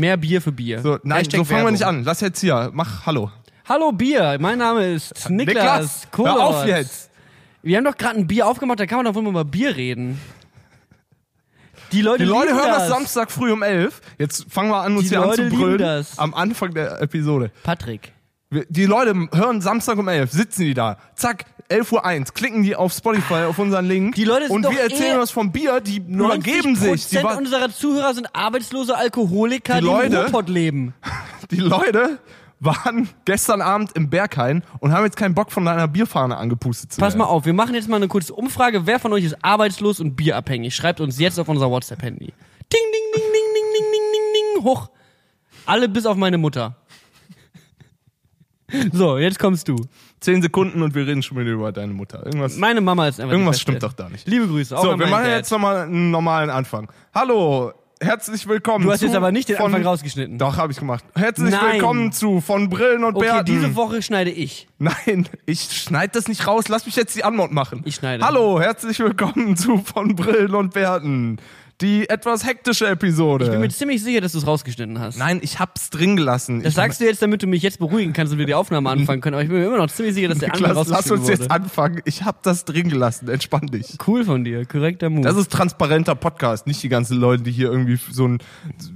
Mehr Bier für Bier. So, nein, Hashtag so fangen wir nicht an. Lass jetzt hier. Mach Hallo. Hallo Bier, mein Name ist Niklas, Kohlrott. hör auf jetzt. Wir haben doch gerade ein Bier aufgemacht, da kann man doch wohl mal über Bier reden. Die Leute, Die Leute hören das das Samstag früh um 11. Jetzt fangen wir an, uns Die hier Leute anzubrüllen. Am Anfang der Episode. Patrick, Die Leute hören Samstag um 11, sitzen die da. Zack, 11 Uhr 1, klicken die auf Spotify auf unseren Link. Die Leute sind Und doch wir erzählen eh- was vom Bier, die übergeben 90% sich. Die, wa- unserer Zuhörer sind arbeitslose Alkoholiker, Die die, im Leute- Ruhrpott leben. die Leute waren gestern Abend im Berghain und haben jetzt keinen Bock von deiner Bierfahne angepustet zu Pass werden. mal auf, wir machen jetzt mal eine kurze Umfrage. Wer von euch ist arbeitslos und bierabhängig? Schreibt uns jetzt auf unser WhatsApp-Handy. Ding, ding, ding, ding, ding, ding, ding, ding, ding, hoch. Alle bis auf meine Mutter. So, jetzt kommst du. Zehn Sekunden und wir reden schon wieder über deine Mutter. Irgendwas, Meine Mama ist einfach irgendwas stimmt doch da nicht. Liebe Grüße. Auch So, an wir meinen machen Dad. jetzt nochmal einen normalen Anfang. Hallo, herzlich willkommen Du hast zu jetzt aber nicht den von, Anfang rausgeschnitten. Doch, habe ich gemacht. Herzlich Nein. willkommen zu von Brillen und Okay, Bärten. diese Woche schneide ich. Nein, ich schneide das nicht raus. Lass mich jetzt die Antwort machen. Ich schneide. Hallo, herzlich willkommen zu von Brillen und Bärten. Die etwas hektische Episode. Ich bin mir ziemlich sicher, dass du es rausgeschnitten hast. Nein, ich hab's drin gelassen. Das ich, sagst du jetzt, damit du mich jetzt beruhigen kannst und wir die Aufnahme anfangen können. Aber ich bin mir immer noch ziemlich sicher, dass der andere lass rausgeschnitten uns jetzt wurde. anfangen. Ich hab das drin gelassen. Entspann dich. Cool von dir, korrekter Move. Das ist transparenter Podcast, nicht die ganzen Leute, die hier irgendwie so ein,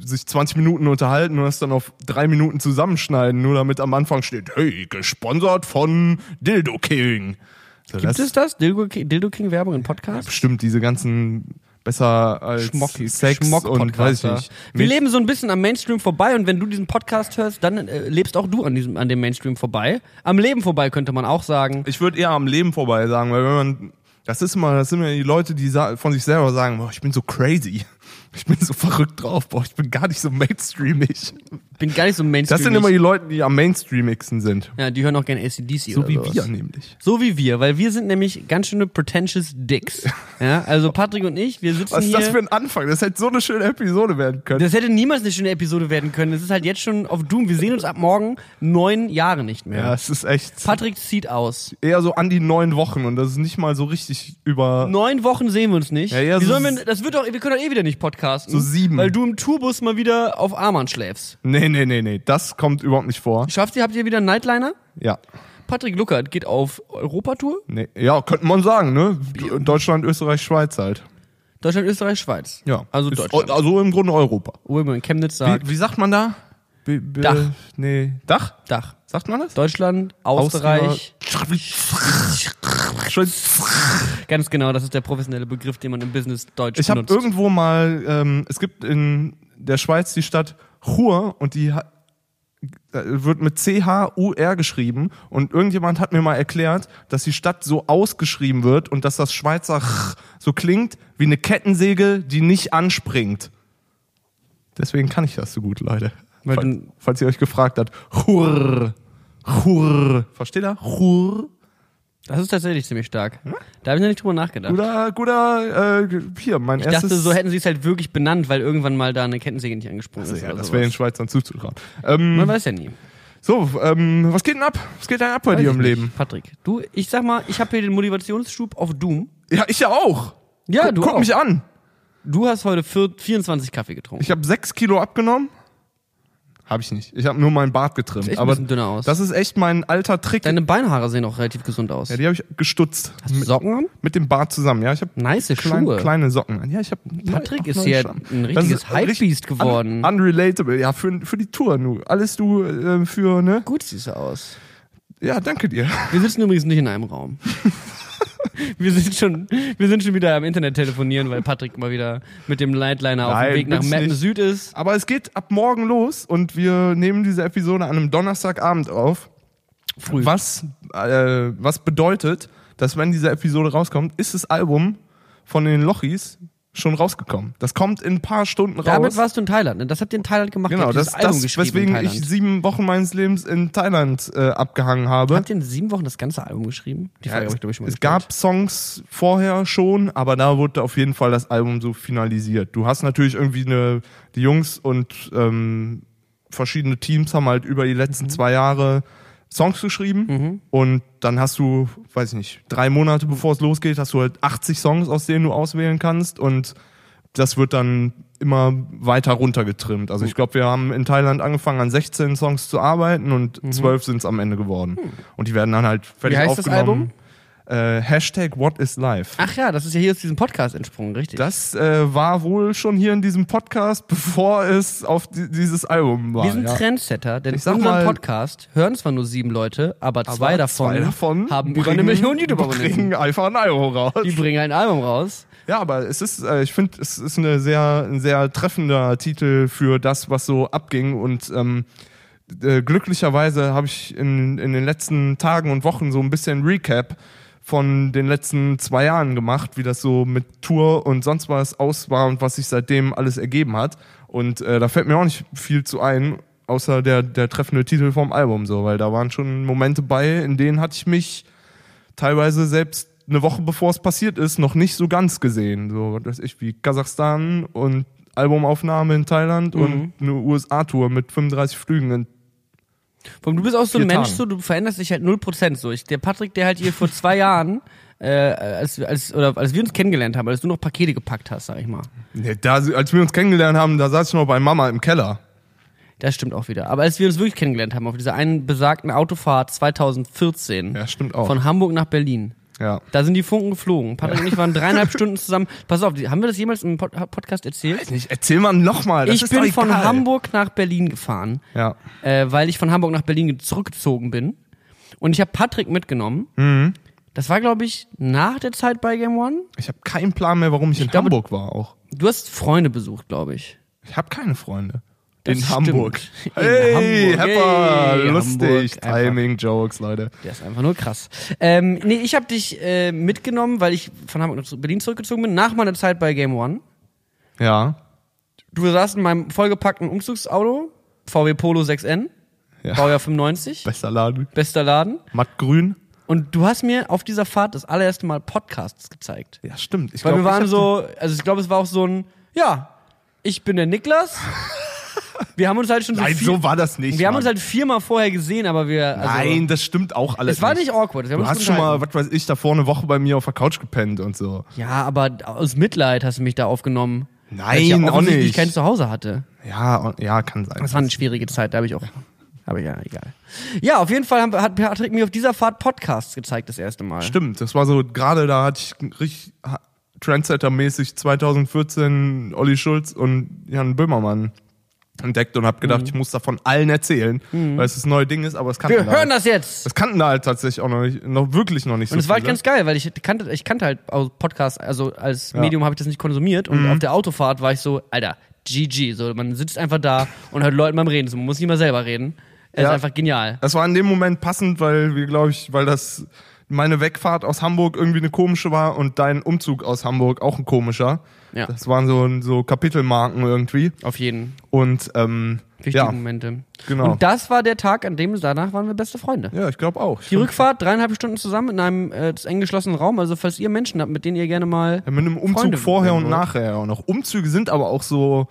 sich 20 Minuten unterhalten und das dann auf drei Minuten zusammenschneiden, nur damit am Anfang steht, hey, gesponsert von Dildo King. So, Gibt das es das? Dildo King, Dildo King Werbung im Podcast? bestimmt diese ganzen besser als Schmocki, Sex und weiß ich nicht. Wir leben so ein bisschen am Mainstream vorbei und wenn du diesen Podcast hörst, dann äh, lebst auch du an diesem an dem Mainstream vorbei. Am Leben vorbei könnte man auch sagen. Ich würde eher am Leben vorbei sagen, weil wenn man, das ist immer, das sind ja die Leute, die von sich selber sagen, boah, ich bin so crazy. Ich bin so verrückt drauf, boah, ich bin gar nicht so mainstreamig. Bin gar nicht so Mainstream. Das sind immer die Leute, die am mainstreamigsten sind. ja, die hören auch gerne ACDC So oder wie sowas. wir nämlich. So wie wir, weil wir sind nämlich ganz schöne pretentious Dicks. Ja, also Patrick und ich, wir sitzen Was ist hier. das für ein Anfang? Das hätte so eine schöne Episode werden können. das hätte niemals eine schöne Episode werden können. Es ist halt jetzt schon auf Doom. Wir sehen uns ab morgen neun Jahre nicht mehr. ja, es ist echt Patrick zieht aus. eher so an die neun Wochen und das ist nicht mal so richtig über. Neun Wochen sehen wir uns nicht. Ja, ja, Wie so sollen wir, das wird doch, wir können doch eh wieder nicht podcasten. So sieben. Weil du im Tourbus mal wieder auf Arman schläfst. Nee, nee, nee, nee, das kommt überhaupt nicht vor. Schafft ihr, habt ihr wieder einen Nightliner? Ja. Patrick Luckert geht auf Europatour. Nee. Ja, könnte man sagen, ne? Deutschland, Österreich, Schweiz halt. Deutschland, Österreich, Schweiz. Ja. Also Ist Deutschland. eu- Also im Grunde Europa. In Chemnitz sagt, Wie, wie sagt man da? Be, be, Dach. Nee. Dach? Dach. Sagt man das? Deutschland, Österreich. Ganz genau, das ist der professionelle Begriff, den man im Business Deutsch Ich habe benutzt. irgendwo mal, ähm, es gibt in der Schweiz die Stadt Chur und die wird mit C-H-U-R geschrieben und irgendjemand hat mir mal erklärt, dass die Stadt so ausgeschrieben wird und dass das Schweizer Ch so klingt wie eine Kettensäge, die nicht anspringt. Deswegen kann ich das so gut, Leute. Weil Fall- du- falls ihr euch gefragt habt. Chur. Chur. Versteht ihr? Chur. Das ist tatsächlich ziemlich stark. Da habe ich noch nicht drüber nachgedacht. Guter, guter, äh, hier, mein ich erstes... dachte, so hätten sie es halt wirklich benannt, weil irgendwann mal da eine Kettensäge nicht angesprungen ist. ja, das wäre den Schweizern zuzutrauen. Ähm, Man weiß ja nie. So, ähm, was geht denn ab? Was geht denn ab bei Weiß dir ich im nicht. Leben? Patrick, du, ich sag mal, ich habe hier den Motivationsschub auf Doom. Ja, ich ja auch. Ja, Guck, du guck auch. mich an. Du hast heute vier, 24 Kaffee getrunken. Ich habe sechs Kilo abgenommen. Habe ich nicht. Ich habe nur meinen Bart getrimmt. Sieht echt ein Aber bisschen dünner aus. das ist echt mein alter Trick. Deine Beinhaare sehen auch relativ gesund aus. ja, die habe ich gestutzt. Hast du Socken an? Mit dem Bart zusammen. Ja, ich habe Nice klein, Schuhe. kleine Socken an. Ja, ich habe Patrick ist hier ein richtiges Hypebeast geworden. Un unrelatable. Ja, für, für die Tour nur. Alles du äh, für, ne? Gut siehst du aus. Ja, danke dir. Wir sitzen übrigens nicht in einem Raum. wir sind schon, wir sind schon wieder am Internet telefonieren, weil Patrick mal wieder mit dem Nightliner auf dem Weg nach Meppen nicht. Süd ist. Aber es geht ab morgen los und wir nehmen diese Episode an einem Donnerstagabend auf. Früh. Was, äh, was bedeutet, dass wenn diese Episode rauskommt, ist das Album von den Lochis schon rausgekommen. Das kommt in ein paar Stunden raus. Damit warst du in Thailand. Ne? Das habt ihr in Thailand gemacht. Genau, das, Album das weswegen ich sieben Wochen meines Lebens in Thailand äh, abgehangen habe. Habt ihr in sieben Wochen das ganze Album geschrieben? Die Ja, Frage es habe ich, glaube ich, schon mal es gab Songs vorher schon, aber da wurde auf jeden Fall das Album so finalisiert. Du hast natürlich irgendwie eine, die Jungs und ähm, verschiedene Teams haben halt über die Mhm. letzten zwei Jahre Songs geschrieben und dann hast du, weiß ich nicht, drei Monate bevor es losgeht, hast du halt 80 Songs, aus denen du auswählen kannst. Und das wird dann immer weiter runtergetrimmt. Also ich glaube, wir haben in Thailand angefangen an 16 Songs zu arbeiten und zwölf sind es am Ende geworden. Und die werden dann halt fertig Wie heißt das aufgenommen. Äh, Hashtag What is Life. Ach ja, das ist ja hier aus diesem Podcast entsprungen, richtig? Das äh, war wohl schon hier in diesem Podcast, bevor es auf di dieses Album war. Wir sind ja. Trendsetter, denn unseren mal- Podcast hören zwar nur sieben Leute, aber, zwei, Aber davon zwei davon haben über bringen- eine Million YouTube-Abonnenten. bringen einfach ein Album raus. Die bringen ein Album raus. Ja, aber es ist, äh, ich finde, es ist eine sehr, ein sehr treffender Titel für das, was so abging und ähm, äh, glücklicherweise habe ich in, in den letzten Tagen und Wochen so ein bisschen Recap von den letzten zwei Jahren gemacht, wie das so mit Tour und sonst was aus war und was sich seitdem alles ergeben hat. Und äh, da fällt mir auch nicht viel zu ein, außer der, der treffende Titel vom Album, so, weil da waren schon Momente bei, in denen hatte ich mich teilweise selbst eine Woche bevor es passiert ist, noch nicht so ganz gesehen. So, was weiß ich, wie Kasachstan und Albumaufnahme in Thailand und eine USA-Tour mit 35 Flügen. In du bist auch so ein Mensch, Tagen. so, du veränderst dich halt 0% so. Ich, der Patrick, der halt hier vor zwei Jahren, äh, als, als, oder als wir uns kennengelernt haben, als du noch Pakete gepackt hast, sag ich mal. nee, da, als wir uns kennengelernt haben, da saß ich noch bei Mama im Keller. Das stimmt auch wieder. Aber als wir uns wirklich kennengelernt haben, auf dieser einen besagten Autofahrt 2014 Ja, stimmt auch. von Hamburg nach Berlin, ja. da sind die Funken geflogen. Patrick und ich waren dreieinhalb Stunden zusammen. Pass auf, haben wir das jemals im Pod Podcast erzählt? Ich, erzähl mal nochmal. Ich bin von Hamburg nach Berlin gefahren, Ja. äh, weil ich von Hamburg nach Berlin zurückgezogen bin. Und ich habe Patrick mitgenommen. Mhm. Das war, glaube ich, nach der Zeit bei Game One. Ich habe keinen Plan mehr, warum ich, in glaube- Hamburg war auch. Du hast Freunde besucht, glaube ich. Ich habe keine Freunde. Das in stimmt. Hamburg. In Hey, Hamburg. Hepper, Hey, lustig. Timing-Jokes, Leute. Der ist einfach nur krass. Ähm, nee, ich habe dich äh, mitgenommen, weil ich von Hamburg nach Berlin zurückgezogen bin, nach meiner Zeit bei Game One. Ja. Du saßt in meinem vollgepackten Umzugsauto, VW Polo 6N, Ja. Baujahr 95, Bester Laden. bester Laden. Mattgrün. Und du hast mir auf dieser Fahrt das allererste Mal Podcasts gezeigt. Ja, stimmt. Ich Weil glaub, wir waren so, also ich glaube, es war auch so ein, ja, ich bin der Niklas. Wir haben uns halt schon so, Nein, vier, so war das nicht. wir haben Mann. uns halt viermal vorher gesehen, aber wir, also, Nein, das stimmt auch alles. es war nicht awkward. Haben Du hast schon mal, was weiß ich, davor eine Woche bei mir auf der Couch gepennt und so. Ja, aber aus Mitleid hast du mich da aufgenommen. Nein, weil ich ja auch nicht. kein Zuhause hatte. Ja, ja, kann sein. Das war eine schwierige Zeit, da habe ich auch. Aber ja, egal. Ja, auf jeden Fall haben- hat Patrick mir auf dieser Fahrt Podcasts gezeigt, das erste Mal. Stimmt, das war so, gerade da hatte ich richtig Trendsetter-mäßig 2014 Olli Schulz und Jan Böhmermann entdeckt und habe gedacht, ich muss davon allen erzählen, weil es das neue Ding ist, aber es kannten Wir da hören halt, das jetzt! das kannten da halt tatsächlich auch noch nicht, noch wirklich noch nicht Und so es war halt ganz geil, weil ich kannte, ich kannte halt aus Podcasts, also als Ja. Medium habe ich das nicht konsumiert Mhm. und auf der Autofahrt war ich so, Alter, GG, so man sitzt einfach da und hört Leuten beim Reden, so, man muss nicht mal selber reden. Es Ja. ist einfach genial. Das war in dem Moment passend, weil wir, glaube ich, weil das meine Wegfahrt aus Hamburg irgendwie eine komische war und dein Umzug aus Hamburg auch ein komischer. Ja. Das waren so, so Kapitelmarken irgendwie. Auf jeden. Und ähm, Wichtige ja, Momente. genau. Und das war der Tag, an dem danach waren wir beste Freunde. ja, ich glaube auch. Die Rückfahrt, dreieinhalb Stunden zusammen in einem äh, eng geschlossenen Raum. Also falls ihr Menschen habt, mit denen ihr gerne mal Ja, mit einem Umzug Freunde vorher und nachher auch noch. Umzüge sind aber auch so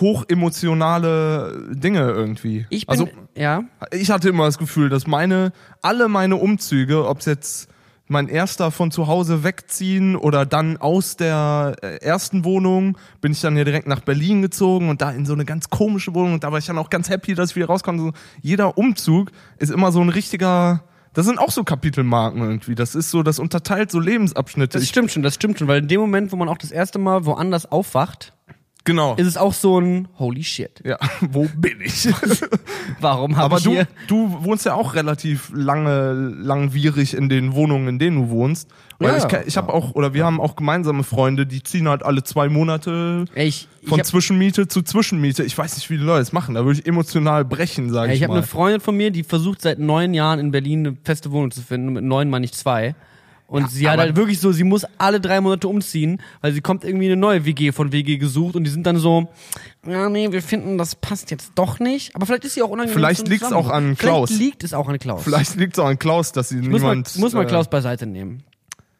hochemotionale Dinge irgendwie. Ich bin, also ja, ich hatte immer das Gefühl, dass meine, alle meine Umzüge, ob es jetzt mein erster von zu Hause wegziehen oder dann aus der äh, ersten Wohnung bin ich dann ja direkt nach Berlin gezogen und da in so eine ganz komische Wohnung und da war ich dann auch ganz happy, dass ich wieder rauskomme. Jeder Umzug ist immer so ein richtiger, das sind auch so Kapitelmarken irgendwie. Das ist so, das unterteilt so Lebensabschnitte. das stimmt schon, das stimmt schon, weil in dem Moment, wo man auch das erste Mal woanders aufwacht, genau. ist es auch so ein Holy shit. Ja, wo bin ich? Warum habe Aber ich du, hier? du wohnst ja auch relativ lange, langwierig in den Wohnungen, in denen du wohnst. Weil Ja, ich, ich habe auch, oder wir haben auch gemeinsame Freunde, die ziehen halt alle zwei Monate ich ich von hab, Zwischenmiete zu Zwischenmiete. Ich weiß nicht, wie die Leute das machen. Da würde ich emotional brechen, sage ey, ich, ich habe mal. eine Freundin von mir, die versucht seit neun Jahren in Berlin eine feste Wohnung zu finden. Mit neun mal nicht zwei. Und sie hat halt wirklich so, sie muss alle drei Monate umziehen, weil sie kommt irgendwie eine neue WG von WG gesucht und die sind dann so, ja, nee, wir finden, das passt jetzt doch nicht. Aber vielleicht ist sie auch unangenehm. Vielleicht liegt's Zusammenwohnen. auch an Klaus. Vielleicht liegt es auch an Klaus. Vielleicht liegt es auch an Klaus, dass sie muss man, niemand. muss man äh, Klaus beiseite nehmen.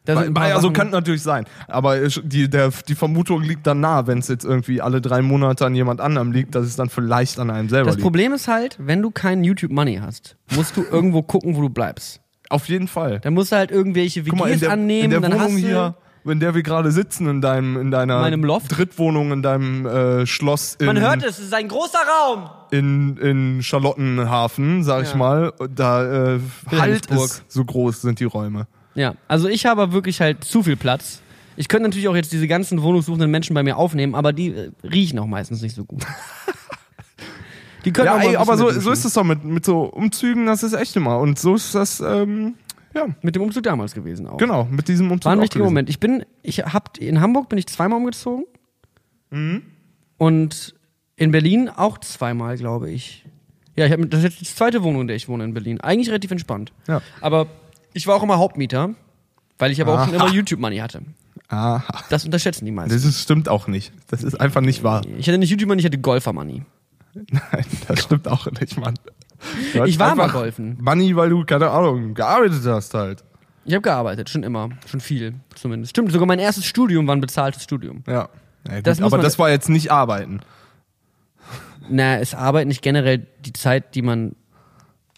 Da Bei, bei, also Sachen- kann natürlich sein. Aber ich- die, der, die Vermutung liegt dann nah, wenn es jetzt irgendwie alle drei Monate an jemand anderem liegt, dass es dann vielleicht an einem selber Das liegt. Problem ist halt, wenn du kein YouTube Money hast, musst du irgendwo gucken, wo du bleibst. Auf jeden Fall. Dann musst du halt irgendwelche Guck mal, in WGs der, annehmen, in der dann Wohnung hast du, hier in der wir gerade sitzen, in deinem, in deiner Meinem Loft? Drittwohnung, in deinem äh, Schloss in, Man hört es, es ist ein großer Raum. in, in Charlottenhafen, sag ich Ja. mal. Da äh, halt Wilhelmsburg. es, so groß sind die Räume. Ja, also ich habe wirklich halt zu viel Platz. Ich könnte natürlich auch jetzt diese ganzen wohnungssuchenden Menschen bei mir aufnehmen, aber die äh, riechen auch meistens nicht so gut. Die können Ja, ey, aber so, so ist es doch mit, mit so Umzügen, das ist echt immer. Und so ist das, ähm, ja, Mit dem Umzug damals gewesen auch. genau, mit diesem Umzug. War ein wichtiger. Moment. Ich bin, ich hab, in Hamburg bin ich zweimal umgezogen. Mhm. Und in Berlin auch zweimal, glaube ich. Ja, ich hab, das ist jetzt die zweite Wohnung, in der ich wohne in Berlin. Eigentlich relativ entspannt. Ja. Aber ich war auch immer Hauptmieter, weil ich aber auch schon Aha. immer YouTube-Money hatte. Aha. Das unterschätzen die meisten. Das stimmt auch nicht. Das ist einfach nicht wahr. Ich hatte nicht YouTube-Money, ich hatte Golfer-Money. Nein, das stimmt auch nicht, Mann. Ich war mal golfen. Money, weil du, keine Ahnung, gearbeitet hast halt. Ich habe gearbeitet, schon immer. Schon viel, zumindest. Stimmt, sogar mein erstes Studium war ein bezahltes Studium. Ja. ja gut, Das muss aber man- das war jetzt nicht arbeiten. Na, ist Arbeit nicht generell die Zeit, die man,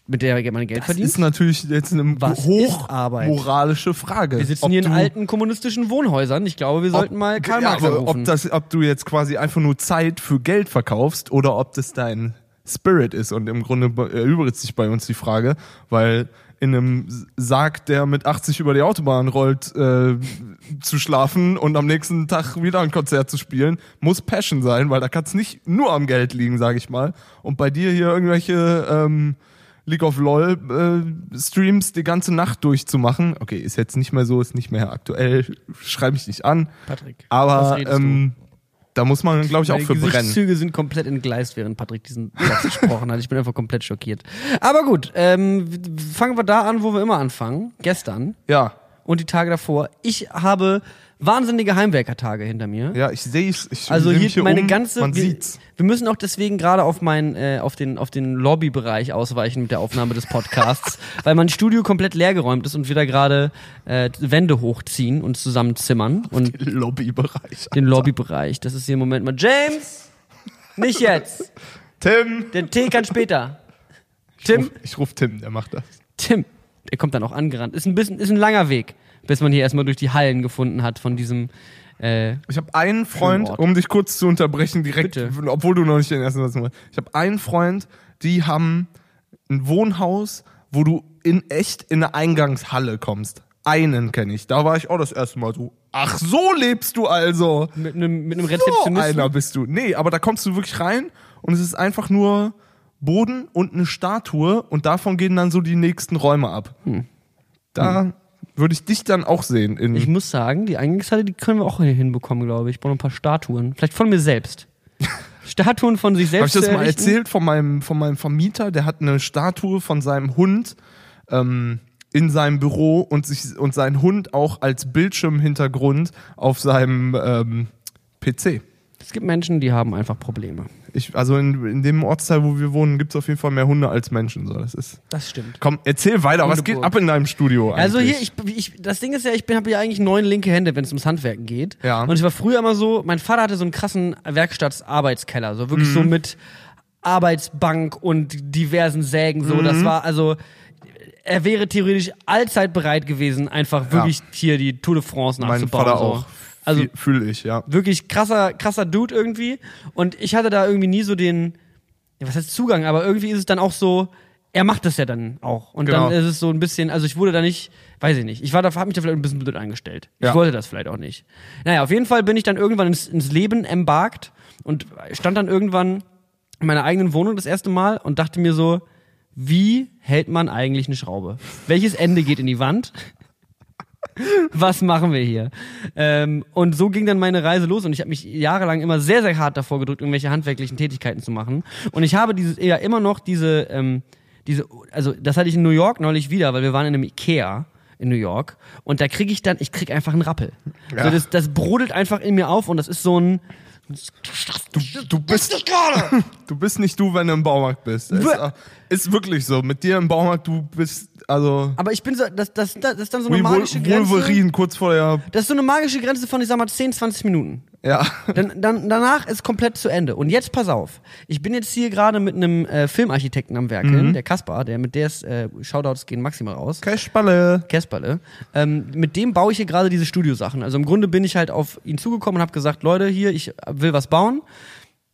mit der man Geld Das verdient? ist natürlich jetzt eine Was ist Arbeit? hochmoralische Frage. Wir sitzen Ob hier in alten kommunistischen Wohnhäusern. Ich glaube, wir sollten mal Karl ja, Marx anrufen. ob, das, ob du jetzt quasi einfach nur Zeit für Geld verkaufst oder ob das dein Spirit ist. Und im Grunde erübrigt sich bei uns die Frage, weil in einem Sarg, der mit 80 über die Autobahn rollt, äh, zu schlafen und am nächsten Tag wieder ein Konzert zu spielen, muss Passion sein, weil da kann es nicht nur am Geld liegen, sage ich mal. Und bei dir hier irgendwelche ähm, League of LOL äh, Streams die ganze Nacht durchzumachen, okay, ist jetzt nicht mehr so, ist nicht mehr aktuell, schreibe mich nicht an. Patrick, Aber ähm, da muss man, glaube ich, auch Meine für brennen. Gesichtszüge sind komplett entgleist, während Patrick diesen Satz gesprochen hat. Ich bin einfach komplett schockiert. Aber gut, ähm, fangen wir da an, wo wir immer anfangen. Gestern Ja, und die Tage davor. Ich habe wahnsinnige Heimwerkertage hinter mir. ja, ich sehe es. Ich Also hier, meine um, ganze. Man wir, sieht's. wir müssen auch deswegen gerade auf meinen, äh, auf den, auf den Lobbybereich ausweichen mit der Aufnahme des Podcasts, weil mein Studio komplett leergeräumt ist und wir da gerade äh, Wände hochziehen und zusammenzimmern und Lobbybereich. den Lobbybereich. Das ist hier im Moment mal James. Nicht jetzt. Tim. Der Tee kann später. Tim, ich ruf Tim, der macht das. Tim, der kommt dann auch angerannt. Ist ein bisschen, ist ein langer Weg, bis man hier erstmal durch die Hallen gefunden hat von diesem. Äh, Ich habe einen Freund, um dich kurz zu unterbrechen, direkt, Bitte. obwohl du noch nicht den ersten Satz machst. Ich habe einen Freund, die haben ein Wohnhaus, wo du in echt in eine Eingangshalle kommst. Einen kenne ich. Da war ich auch das erste Mal so. Ach, so lebst du also. mit einem mit einem So Rezeptionisten. einer bist du. Nee, aber da kommst du wirklich rein und es ist einfach nur Boden und eine Statue und davon gehen dann so die nächsten Räume ab. Da würde ich dich dann auch sehen. Ich muss sagen, die Eingangshalle, die können wir auch hier hinbekommen, glaube ich. Ich brauche noch ein paar Statuen. Vielleicht von mir selbst. Statuen von sich Habe selbst. ich das mal erzählt von meinem, von meinem Vermieter? Der hat eine Statue von seinem Hund ähm, in seinem Büro und, sich, und sein Hund auch als Bildschirmhintergrund auf seinem ähm, PC. Es gibt Menschen, die haben einfach Probleme. Ich, also in, in dem Ortsteil, wo wir wohnen, gibt es auf jeden Fall mehr Hunde als Menschen. So, das ist. Das stimmt. Komm, erzähl weiter. Was geht Hundeburg. ab in deinem Studio eigentlich? Also hier, ich, ich, das Ding ist ja, ich habe ja eigentlich neun linke Hände, wenn es ums Handwerken geht. Ja. Und ich war früher immer so, mein Vater hatte so einen krassen Werkstattsarbeitskeller, so wirklich so Mhm. mit Arbeitsbank und diversen Sägen, so. Mhm. Das war also, er wäre theoretisch allzeit bereit gewesen, einfach wirklich hier die Tour de France mein nachzubauen. Vater so. auch. Also fühle ich, ja. wirklich krasser, krasser Dude irgendwie. Und ich hatte da irgendwie nie so den, was heißt Zugang, aber irgendwie ist es dann auch so, er macht das ja dann auch. Und Genau. dann ist es so ein bisschen, also ich wurde da nicht, weiß ich nicht, ich war da, hab mich da vielleicht ein bisschen blöd angestellt. Ich Ja. wollte das vielleicht auch nicht. Naja, auf jeden Fall bin ich dann irgendwann ins, ins Leben embarkt und stand dann irgendwann in meiner eigenen Wohnung das erste Mal und dachte mir so, wie hält man eigentlich eine Schraube? Welches Ende geht in die Wand? Was machen wir hier? Ähm, und so ging dann meine Reise los und ich habe mich jahrelang immer sehr, sehr hart davor gedrückt, irgendwelche handwerklichen Tätigkeiten zu machen. Und ich habe dieses, ja immer noch diese, ähm, diese, also das hatte ich in New York neulich wieder, weil wir waren in einem Ikea in New York und da kriege ich dann, ich krieg einfach einen Rappel. Ja. So, das, das brodelt einfach in mir auf und das ist so ein, Du, du bist nicht gerade. Du bist nicht du, wenn du im Baumarkt bist. Ist, ist wirklich so. Mit dir im Baumarkt, du bist also aber ich bin so, das, das, das ist dann so eine magische Grenze. Wolverine kurz vor der. Das ist so eine magische Grenze von, ich sag mal, 10, 20 Minuten. Ja. Dann, dann, danach ist komplett zu Ende. Und jetzt pass auf. Ich bin jetzt hier gerade mit einem äh, Filmarchitekten am Werkeln, der Kaspar, der mit der ist, äh, Shoutouts gehen maximal raus. Cashballe. Kesperle. Ähm, mit dem baue ich hier gerade diese Studiosachen. Also im Grunde bin ich halt auf ihn zugekommen und habe gesagt, Leute, hier, ich will was bauen.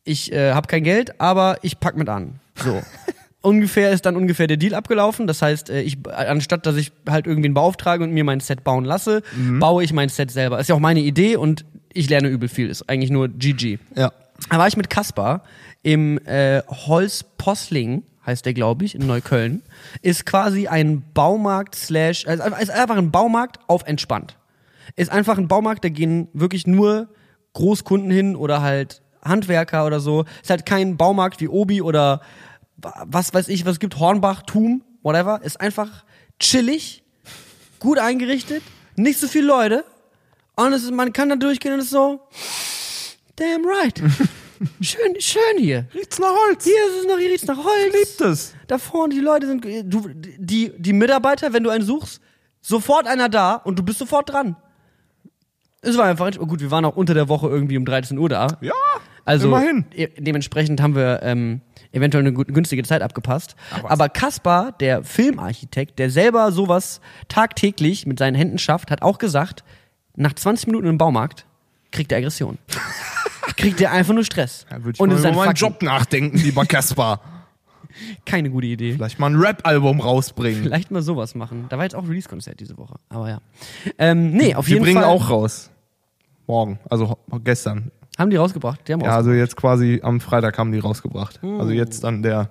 Ich äh, habe kein Geld, aber ich pack mit an. So. ungefähr ist dann ungefähr der Deal abgelaufen. Das heißt, äh, ich anstatt dass ich halt irgendwen beauftrage und mir mein Set bauen lasse, baue ich mein Set selber. Ist ja auch meine Idee und ich lerne übel viel. Ist eigentlich nur GG. Ja. Da war ich mit Kaspar im äh, Holz Posling, heißt der, glaube ich, in Neukölln. Ist quasi ein Baumarkt slash, also ist einfach ein Baumarkt auf entspannt. Ist einfach ein Baumarkt, da gehen wirklich nur Großkunden hin oder halt Handwerker oder so. Ist halt kein Baumarkt wie Obi oder was weiß ich, was es gibt, Hornbach, Tum, whatever. Ist einfach chillig, gut eingerichtet, nicht so viele Leute. Und es ist, man kann da durchgehen und es ist so, damn right. schön, schön hier. Riecht's nach Holz. Hier ist es noch, hier riecht's nach Holz. Liebt es. Da vorne, die Leute sind, du, die, die Mitarbeiter, wenn du einen suchst, sofort einer da und du bist sofort dran. Es war einfach, oh gut, wir waren auch unter der Woche irgendwie um 13 Uhr da. Ja. Also Immerhin. dementsprechend haben wir ähm, eventuell eine günstige Zeit abgepasst. Aber Kaspar, der Filmarchitekt, der selber sowas tagtäglich mit seinen Händen schafft, hat auch gesagt, nach 20 Minuten im Baumarkt kriegt er Aggression. kriegt er einfach nur Stress. Da würde ich Und mal über meinen Job nachdenken, lieber Kaspar. keine gute Idee. Vielleicht mal ein Rap-Album rausbringen. Vielleicht mal sowas machen. Da war jetzt auch Release-Konzert diese Woche. Aber ja. Ähm, nee, auf Wir jeden bringen Fall. auch raus. Morgen, also gestern. Haben die rausgebracht? Die haben Ja, also jetzt quasi am Freitag haben die rausgebracht. Hm. Also jetzt dann der.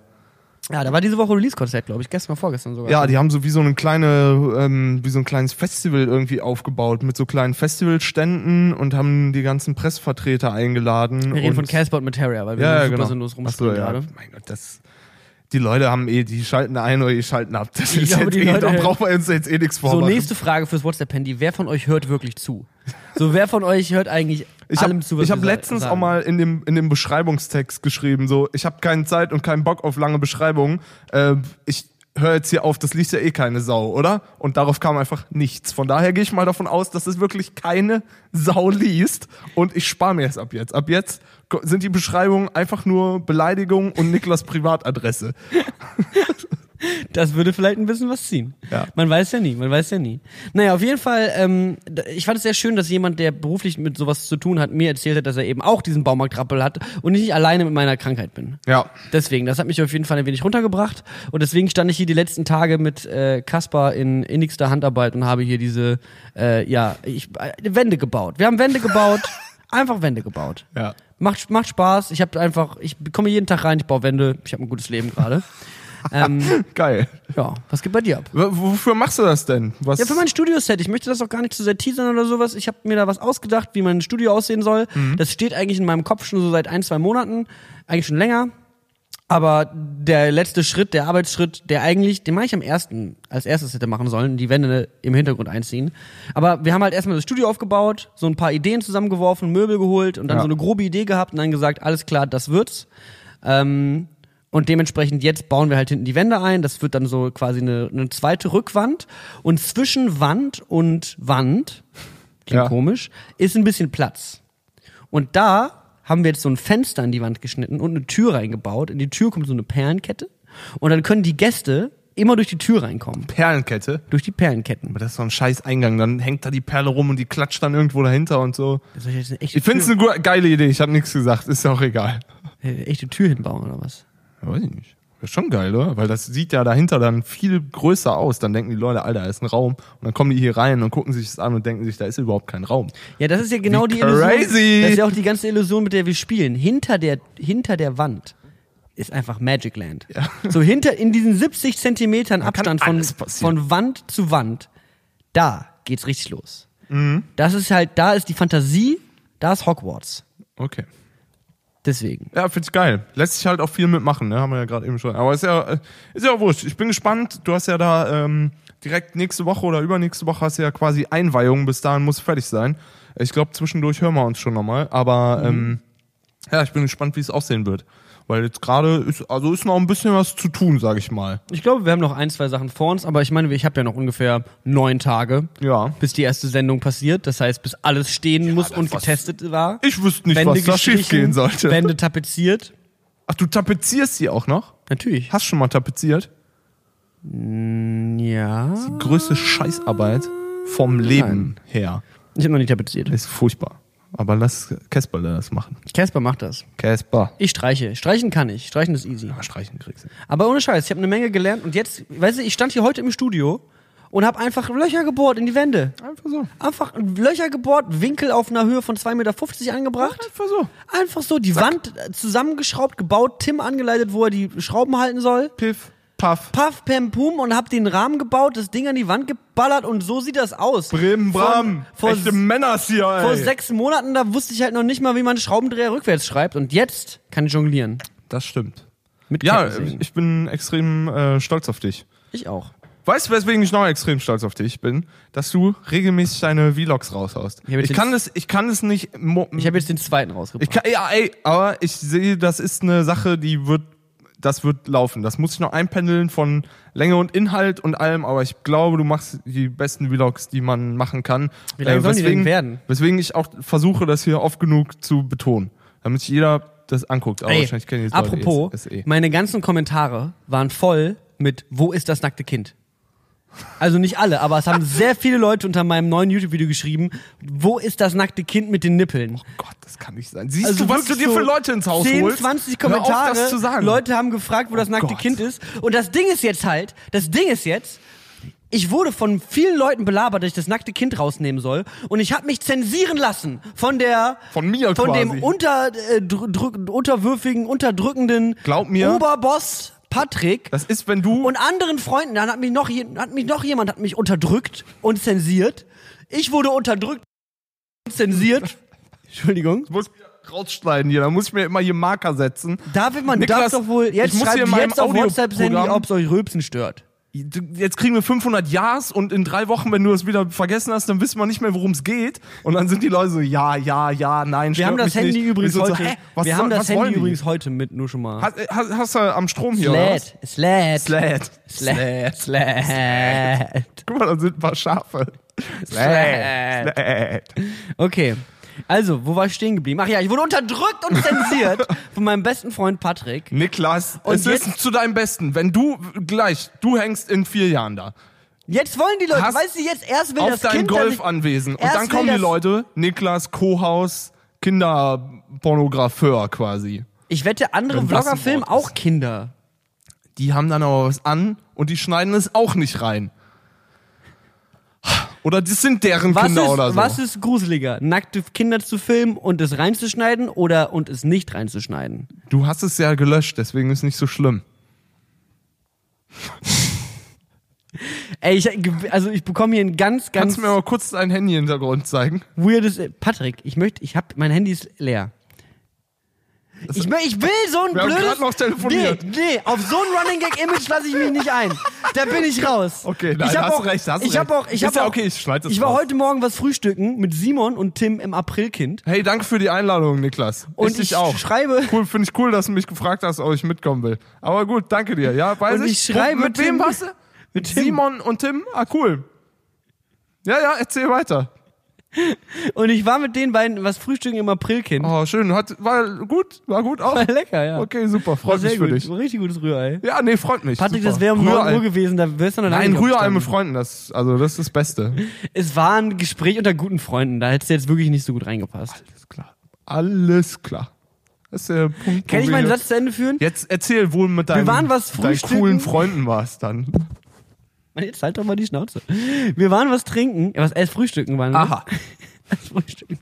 ja, da war diese Woche Release-Konzert, glaube ich. Gestern, vorgestern sogar. Ja, die haben so wie so eine kleine, ähm, wie so ein kleines Festival irgendwie aufgebaut mit so kleinen Festivalständen und haben die ganzen Pressvertreter eingeladen. Wir reden von Casper und Materia, weil wir ja, super genau. sinnlos Ach so, ja. gerade. Mein Gott, das. Die Leute haben eh, die schalten ein oder die schalten ab. Das ist jetzt eh, da brauchen wir uns jetzt eh nichts So, vormachen. nächste Frage fürs WhatsApp-Handy. Wer von euch hört wirklich zu? So, wer von euch hört eigentlich Ich habe hab letztens sagen? auch mal in dem, in dem Beschreibungstext geschrieben, so, ich habe keine Zeit und keinen Bock auf lange Beschreibungen. Äh, ich höre jetzt hier auf, das liest ja eh keine Sau, oder? Und darauf kam einfach nichts. Von daher gehe ich mal davon aus, dass es wirklich keine Sau liest. Und ich spare mir es ab jetzt. Ab jetzt sind die Beschreibungen einfach nur Beleidigung und Niklas Privatadresse. Das würde vielleicht ein bisschen was ziehen. Ja. Man weiß ja nie, man weiß ja nie. Naja, auf jeden Fall, ähm, ich fand es sehr schön, dass jemand, der beruflich mit sowas zu tun hat, mir erzählt hat, dass er eben auch diesen Baumarktrappel hat und ich nicht alleine mit meiner Krankheit bin. Ja. Deswegen, das hat mich auf jeden Fall ein wenig runtergebracht und deswegen stand ich hier die letzten Tage mit äh, Kaspar in innigster Handarbeit und habe hier diese, äh, ja, ich, äh, Wände gebaut. Wir haben Wände gebaut, einfach Wände gebaut. Ja. Macht, macht Spaß. Ich habe einfach, ich komme jeden Tag rein, ich baue Wände. Ich habe ein gutes Leben gerade. Ähm, Geil. ja, was geht bei dir ab? W wofür machst du das denn? Was? Ja, für mein Studioset. Ich möchte das auch gar nicht zu sehr teasern oder sowas. Ich habe mir da was ausgedacht, wie mein Studio aussehen soll. Das steht eigentlich in meinem Kopf schon so seit ein, zwei Monaten. Eigentlich schon länger. Aber der letzte Schritt, der Arbeitsschritt, der eigentlich, den mache ich am ersten, als erstes hätte machen sollen, die Wände im Hintergrund einziehen. Aber wir haben halt erstmal das Studio aufgebaut, so ein paar Ideen zusammengeworfen, Möbel geholt und dann Ja. so eine grobe Idee gehabt und dann gesagt, alles klar, das wird's. Ähm, und dementsprechend jetzt bauen wir halt hinten die Wände ein. Das wird dann so quasi eine, eine zweite Rückwand. Und zwischen Wand und Wand, klingt Ja. komisch, ist ein bisschen Platz. Und da haben wir jetzt so ein Fenster in die Wand geschnitten und eine Tür reingebaut. In die Tür kommt so eine Perlenkette. Und dann können die Gäste immer durch die Tür reinkommen. Perlenkette. Durch die Perlenketten. Aber das ist so ein scheiß Eingang. Dann hängt da die Perle rum und die klatscht dann irgendwo dahinter und so. Ich finde es eine geile Idee. Ich habe nichts gesagt. Ist ja auch egal. äh, echte Tür hinbauen oder was? Ja, weiß ich nicht. Das ist schon geil, oder? Weil das sieht ja dahinter dann viel größer aus. Dann denken die Leute, Alter, da ist ein Raum. Und dann kommen die hier rein und gucken sich das an und denken sich, da ist überhaupt kein Raum. Ja, das ist ja genau Wie die Illusion. crazy. Das ist ja auch die ganze Illusion, mit der wir spielen. Hinter der, hinter der Wand ist einfach Magic Land. So hinter, in diesen 70 Zentimetern Abstand von, von Wand zu Wand, da geht's richtig los. Mhm. Das ist halt, da ist die Fantasie, da ist Hogwarts. Okay. Deswegen. Ja, find's geil. Lässt sich halt auch viel mitmachen, ne? Haben wir ja gerade eben schon. Aber ist ja, ist ja wurscht. Ich bin gespannt. Du hast ja da ähm, direkt nächste Woche oder übernächste Woche hast du ja quasi Einweihung. Bis dahin muss fertig sein. Ich glaube, zwischendurch hören wir uns schon nochmal. Aber ähm, ja, ich bin gespannt, wie es aussehen wird. Weil jetzt gerade ist, also ist noch ein bisschen was zu tun, sag ich mal. Ich glaube, wir haben noch ein, zwei Sachen vor uns, aber ich meine, ich habe ja noch ungefähr neun Tage, Ja. bis die erste Sendung passiert. Das heißt, bis alles stehen muss das und getestet war. Ich wüsste nicht, Wände was da schief gehen sollte. Wände tapeziert. Ach, du tapezierst sie auch noch? Natürlich. Hast schon mal tapeziert? Ja. Größte Scheißarbeit vom Leben her. Ich habe noch nicht tapeziert. Ist furchtbar. Aber lass Casperle das machen. Casper macht das. Casper. Ich streiche. Streichen kann ich. Streichen ist easy. Ja, streichen kriegst du. Aber ohne Scheiß, ich habe eine Menge gelernt und jetzt, weißt du, ich stand hier heute im Studio und habe einfach Löcher gebohrt in die Wände. Einfach so. Einfach Löcher gebohrt, Winkel auf einer Höhe von 2,50 Meter angebracht. Einfach so. Einfach so die Wand äh, zusammengeschraubt, gebaut, Tim angeleitet, wo er die Schrauben halten soll. Piff, Puff. Paff, Pam, Pum und hab den Rahmen gebaut, das Ding an die Wand geballert und so sieht das aus. Bremen, Bram. Vor, Echte vor, Männers hier, ey. vor sechs Monaten, da wusste ich halt noch nicht mal, wie man Schraubendreher rückwärts schreibt und jetzt kann ich jonglieren. Das stimmt. Mit Ja, ich bin extrem äh, stolz auf dich. ich auch. Weißt du, weswegen ich noch extrem stolz auf dich bin? Dass du regelmäßig deine Vlogs raushaust. Ich Ich kann es, ich kann es nicht. Ich habe jetzt den zweiten rausgebracht. Ich kann, ja, ey, aber ich sehe, das ist eine Sache, die wird, das wird laufen. Das muss ich noch einpendeln von Länge und Inhalt und allem, aber ich glaube, du machst die besten Vlogs, die man machen kann. Äh, Wie lange sollen die denn weswegen, werden? Weswegen ich auch versuche, das hier oft genug zu betonen, damit sich jeder das anguckt. Aber Ey, wahrscheinlich kennen Leute apropos, jetzt- ist eh. meine ganzen Kommentare waren voll mit Wo ist das nackte Kind? Also nicht alle, aber es haben sehr viele Leute unter meinem neuen YouTube-Video geschrieben, wo ist das nackte Kind mit den Nippeln? Gott, das kann nicht sein. Siehst Also du, was du dir für so Leute ins Haus 10, holst? 20 Hör auf, Kommentare. sagen. Leute haben gefragt, wo das nackte Gott. Kind ist. Und das Ding ist jetzt halt, das Ding ist jetzt, ich wurde von vielen Leuten belabert, dass ich das nackte Kind rausnehmen soll. Und ich habe mich zensieren lassen von der, Von mir von quasi. dem unter, äh, unterwürfigen, unterdrückenden Glaub mir. Oberboss Patrick. Das ist, wenn du und anderen Freunden, dann hat mich noch, je- hat mich noch jemand hat mich unterdrückt und zensiert. Ich wurde unterdrückt und zensiert. Entschuldigung. Ich muss wieder rausschneiden hier, da muss ich mir immer hier Marker setzen. Darf man Niklas, darf doch wohl jetzt ich muss hier schreibt jetzt auf WhatsApp Handy, Audioprogramm- ob es euch Rülpsen stört. Jetzt kriegen wir 500 Ja's und in drei Wochen, wenn du es wieder vergessen hast, dann wissen wir nicht mehr, worum es geht. Und dann sind die Leute so, ja, ja, ja, nein, Wir haben das Handy nicht. übrigens heute. So, was wir haben das Handy übrigens heute mit, nur schon mal. Hast, hast, hast du am Strom hier, oder was? Sled, Sled, Sled. Sled, Sled. Guck mal, da sind ein paar Schafe. Sled. Sled. Okay. Also, wo war ich stehen geblieben? Ach ja, ich wurde unterdrückt und zensiert von meinem besten Freund Patrick. Niklas, Und es ist zu deinem Besten. Wenn du gleich, du hängst in vier Jahren da. Jetzt wollen die Leute, Hast weißt du, jetzt erst will auf das dein Kind, Golfanwesen. Und dann kommen die Leute, Niklas Kohaus, Kinderpornografeur quasi. Ich wette, andere Vlogger filmen auch Kinder. Die haben dann aber was an und die schneiden es auch nicht rein. Oder das sind deren Was Kinder ist, oder so. was ist gruseliger? Nackte Kinder zu filmen und es reinzuschneiden oder und es nicht reinzuschneiden? Du hast es ja gelöscht, deswegen ist nicht so schlimm. Ey, ich, also ich bekomme hier ein ganz, ganz Kannst du mir mal kurz dein Handy-Hintergrund zeigen? weirdes. Patrick, ich möchte, ich hab, mein Handy ist leer. Ich, ich will so ein Wir haben blödes. grad noch telefoniert. Nee, nee, auf so ein Running Gag Image lasse ich mich nicht ein. Da bin ich raus. Okay, nein, ich hab hast auch, recht, hast ich hab recht. auch, ich Ist hab ja auch, okay, ich schneid das Ich war raus. heute Morgen was frühstücken mit Simon und Tim im Aprilkind. Hey, danke für die Einladung, Niklas. Und ich ich auch. schreibe- Cool, finde ich cool, dass du mich gefragt hast, ob ich mitkommen will. Aber gut, danke dir. Ja, weiß Und ich. ich schreibe mit wem Tim- warst du? mit Tim. Simon und Tim? Ah, cool. Ja, ja, erzähl weiter. Und ich war mit den beiden was frühstücken im Aprilkind. Oh, schön. Hat, war gut? War gut auch? War lecker, ja. Okay, super. Freut sehr mich für gut. dich. War Richtig gutes Rührei. Ja, nee, freut mich. Patrick, super. das wäre um 9 Rührei. Uhr gewesen, da wärst du noch Nein, Rührei mit. Freunden, das, also das ist das Beste. Es war ein Gespräch unter guten Freunden, da hättest du jetzt wirklich nicht so gut reingepasst. Alles klar. Alles klar. Das ist der Punkt. Kann ich meinen wir- Satz zu Ende führen? Jetzt erzähl, wo du mit deinen, waren was deinen frühstücken. coolen Freunden warst dann. Mann, Jetzt halt doch mal die Schnauze. Wir waren was trinken, äh, was erst frühstücken waren. wir. Aha. Erst frühstücken.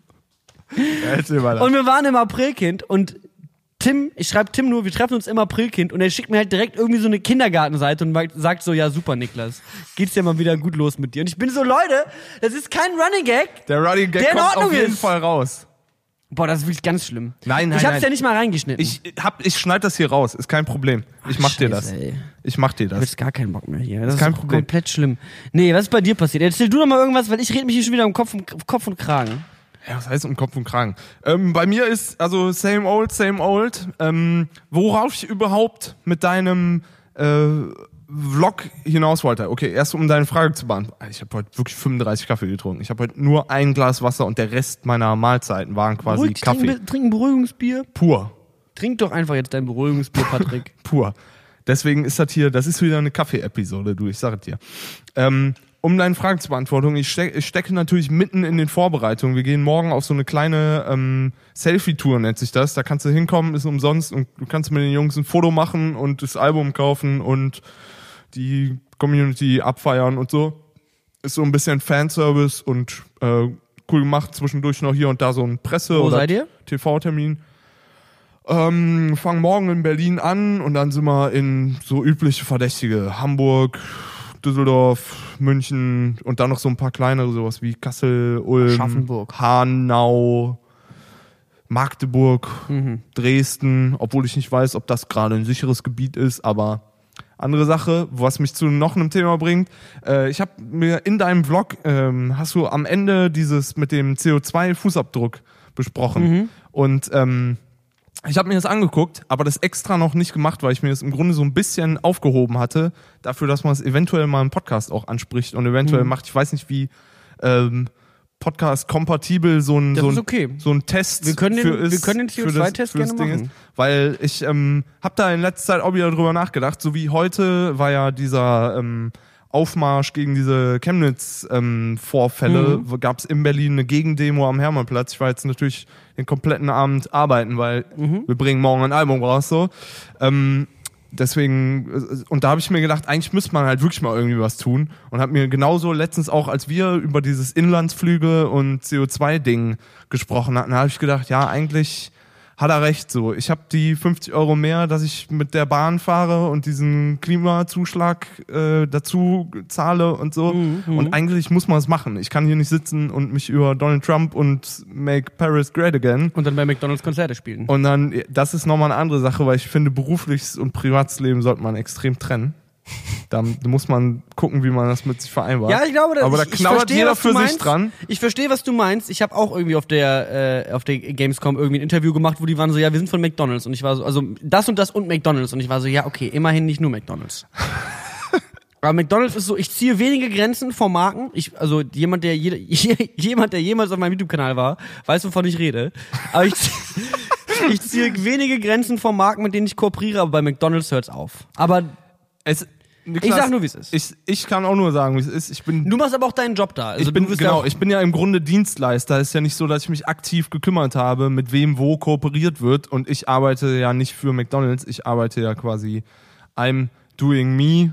Ja, erzähl weiter. Und wir waren im Aprilkind und Tim, ich schreibe Tim nur, wir treffen uns im Aprilkind und er schickt mir halt direkt irgendwie so eine Kindergartenseite und sagt so, ja super Niklas, geht's ja mal wieder gut los mit dir. Und ich bin so, Leute, das ist kein Running Gag. der Running Gag der in kommt auf jeden ist. Fall raus. Boah, das ist wirklich ganz schlimm. Nein, nein, Ich hab's nein. ja nicht mal reingeschnitten. Ich hab, ich schneid das hier raus, ist kein Problem. Ich mach dir das. Scheiße, ey. Ich mach dir Ich hab das. jetzt gar keinen Bock mehr hier. Das ist kein doch Problem. komplett schlimm. Nee, was ist bei dir passiert? Erzähl du doch mal irgendwas, weil ich rede mich hier schon wieder um Kopf und, Kopf und Kragen. Ja, was heißt um Kopf und Kragen? Ähm, bei mir ist also same old, same old. Ähm, worauf ich überhaupt mit deinem äh, Vlog hinaus wollte. Okay, erst um deine Frage zu beantworten. Ich habe heute wirklich 35 Kaffee getrunken. Ich habe heute nur ein Glas Wasser und der Rest meiner Mahlzeiten waren quasi Beruhig, Kaffee. Trink, trink ein Beruhigungsbier. Pur. Trink doch einfach jetzt dein Beruhigungsbier, Patrick. Pur. Deswegen ist das hier, das ist wieder eine Kaffee-Episode, du, ich sag es dir. Ähm, um deine Frage zu beantworten, ich, steck, ich stecke natürlich mitten in den Vorbereitungen. Wir gehen morgen auf so eine kleine ähm, Selfie-Tour, nennt sich das. Da kannst du hinkommen, ist umsonst und du kannst mit den Jungs ein Foto machen und das Album kaufen und die Community abfeiern und so. Ist so ein bisschen Fanservice und äh, cool gemacht. Zwischendurch noch hier und da so ein Presse- Wo oder? TV-Termin. Ähm, fangen morgen in Berlin an und dann sind wir in so übliche Verdächtige. Hamburg, Düsseldorf, München und dann noch so ein paar kleinere, sowas wie Kassel, Ulm. Hanau, Magdeburg, Mhm. Dresden, obwohl ich nicht weiß, ob das gerade ein sicheres Gebiet ist, aber andere Sache, was mich zu noch einem Thema bringt. Äh, ich habe mir in deinem Vlog, ähm, hast du am Ende dieses mit dem CO2-Fußabdruck besprochen. Mhm. Und ähm, ich habe mir das angeguckt, aber das extra noch nicht gemacht, weil ich mir das im Grunde so ein bisschen aufgehoben hatte, dafür, dass man es eventuell mal im Podcast auch anspricht und eventuell Mhm. macht, ich weiß nicht, wie ähm, Podcast-kompatibel so ein, Das so, ein, okay. so ein Test Wir können den- für ist, wir können den für das- CO2-Test für das gerne Ding machen. Ist, weil ich ähm, habe da in letzter Zeit auch wieder drüber nachgedacht, so wie heute war ja dieser ähm, Aufmarsch gegen diese Chemnitz-Vorfälle, Mhm. gab es in Berlin eine Gegendemo am Hermannplatz. Ich war jetzt natürlich den kompletten Abend arbeiten, weil Mhm. wir bringen morgen ein Album raus so. Ähm, deswegen, und da habe ich mir gedacht, eigentlich müsste man halt wirklich mal irgendwie was tun. Und habe mir genauso letztens auch, als wir über dieses Inlandsflüge und CO2-Ding gesprochen hatten, habe ich gedacht, ja, eigentlich hat er recht so. Ich habe die 50 Euro mehr, dass ich mit der Bahn fahre und diesen Klimazuschlag äh, dazu zahle und so. Und eigentlich muss man es machen. Ich kann hier nicht sitzen und mich über Donald Trump und Make Paris Great Again Und dann bei McDonalds Konzerte spielen. und dann, das ist nochmal eine andere Sache, weil ich finde, berufliches und privates Leben sollte man extrem trennen. Da muss man gucken, wie man das mit sich vereinbart. Ja, ich glaube, das, Aber da ich, ich knabbert verstehe, jeder für sich dran. Ich verstehe, was du meinst. Ich habe auch irgendwie auf der äh, auf der Gamescom irgendwie ein Interview gemacht, wo die waren so, ja, wir sind von McDonald's und ich war so, also das und das und McDonald's und ich war so, ja, okay, immerhin nicht nur McDonald's. Aber McDonald's ist so, ich ziehe wenige Grenzen vor Marken. Ich, also jemand, der jede, jemand, der jemals auf meinem YouTube-Kanal war, weiß, wovon ich rede. Aber ich, ich ziehe wenige Grenzen vor Marken, mit denen ich kooperiere, aber bei McDonald's hört's auf. Aber Es, Ich sag nur, wie es ist. Ich, ich kann auch nur sagen, wie es ist. Ich bin du machst aber auch deinen Job da. Also ich bin genau, ja, ich bin ja im Grunde Dienstleister. Es ist ja nicht so, dass ich mich aktiv gekümmert habe, mit wem wo kooperiert wird. Und ich arbeite ja nicht für McDonalds. Ich arbeite ja quasi I'm doing me,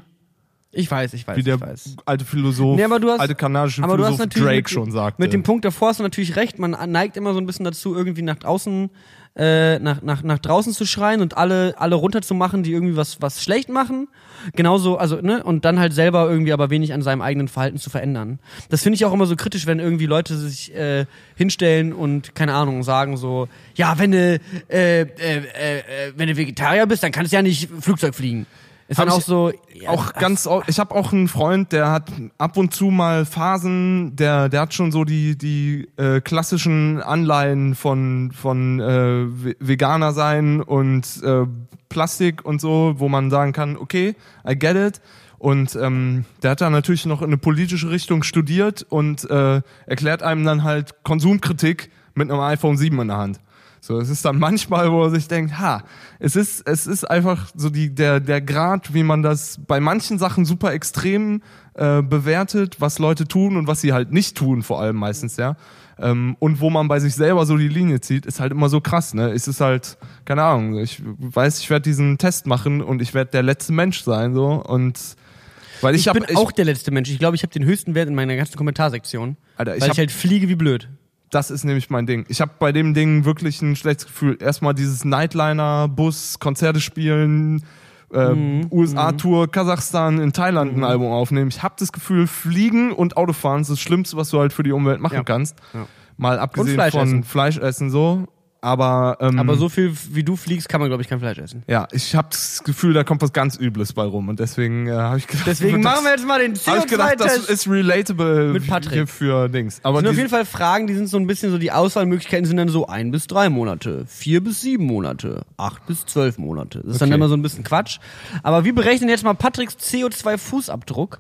ich weiß, ich weiß, wie der ich weiß. alte Philosoph, Nee, aber du hast- alte kanadische Aber du hast Philosoph natürlich Drake mit, schon sagte. mit dem Punkt davor hast du natürlich recht. Man neigt immer so ein bisschen dazu, irgendwie nach draußen, äh, nach, nach, nach draußen zu schreien und alle, alle runterzumachen, die irgendwie was, was schlecht machen. Genauso, also, ne, und dann halt selber irgendwie aber wenig an seinem eigenen Verhalten zu verändern. Das finde ich auch immer so kritisch, wenn irgendwie Leute sich äh, hinstellen und, keine Ahnung, sagen so, ja, wenn du, äh, äh, äh, äh, wenn du Vegetarier bist, dann kannst du ja nicht Flugzeug fliegen. Ist dann auch ich so, ja, auch ach, ganz, ich habe auch einen Freund, der hat ab und zu mal Phasen, der, der hat schon so die die äh, klassischen Anleihen von von äh, Ve- Veganer sein und äh, Plastik und so, wo man sagen kann, okay, I get it. Und ähm, der hat da natürlich noch in eine politische Richtung studiert und äh, erklärt einem dann halt Konsumkritik mit einem iPhone 7 in der Hand. So, es ist dann manchmal, wo er sich denkt, ha, es ist, es ist einfach so die, der, der Grad, wie man das bei manchen Sachen super extrem äh, bewertet, was Leute tun und was sie halt nicht tun, vor allem meistens, ja. Ähm, und wo man bei sich selber so die Linie zieht, ist halt immer so krass, ne? Es ist halt, keine Ahnung, ich weiß, ich werde diesen Test machen und ich werde der letzte Mensch sein, so, und weil ich, ich, hab, bin auch der letzte Mensch. Ich glaube, ich habe den höchsten Wert in meiner ganzen Kommentarsektion. Alter, ich weil hab- ich halt fliege wie blöd. Das ist nämlich mein Ding. Ich habe bei dem Ding wirklich ein schlechtes Gefühl. Erstmal dieses Nightliner-Bus, Konzerte spielen, äh, Mhm, USA-Tour, Kasachstan, in Thailand ein Album aufnehmen. Ich habe das Gefühl, Fliegen und Autofahren ist das Schlimmste, was du halt für die Umwelt machen Ja. kannst. Ja. Mal abgesehen Fleisch von essen. Fleisch essen so. Aber, ähm, Aber so viel wie du fliegst, kann man, glaube ich, kein Fleisch essen. ja, ich habe das Gefühl, da kommt was ganz Übles bei rum und deswegen äh, habe ich gedacht, Deswegen das, machen wir jetzt mal den hab ich gedacht, das CO2-Test. ist relatable Mit Patrick. hier für Dings. Aber Das sind auf jeden Fall Fragen, die sind so ein bisschen so, die Auswahlmöglichkeiten sind dann so ein bis drei Monate, vier bis sieben Monate, acht bis zwölf Monate. Das ist dann Okay. immer so ein bisschen Quatsch. Aber wir berechnen jetzt mal Patricks CO2-Fußabdruck.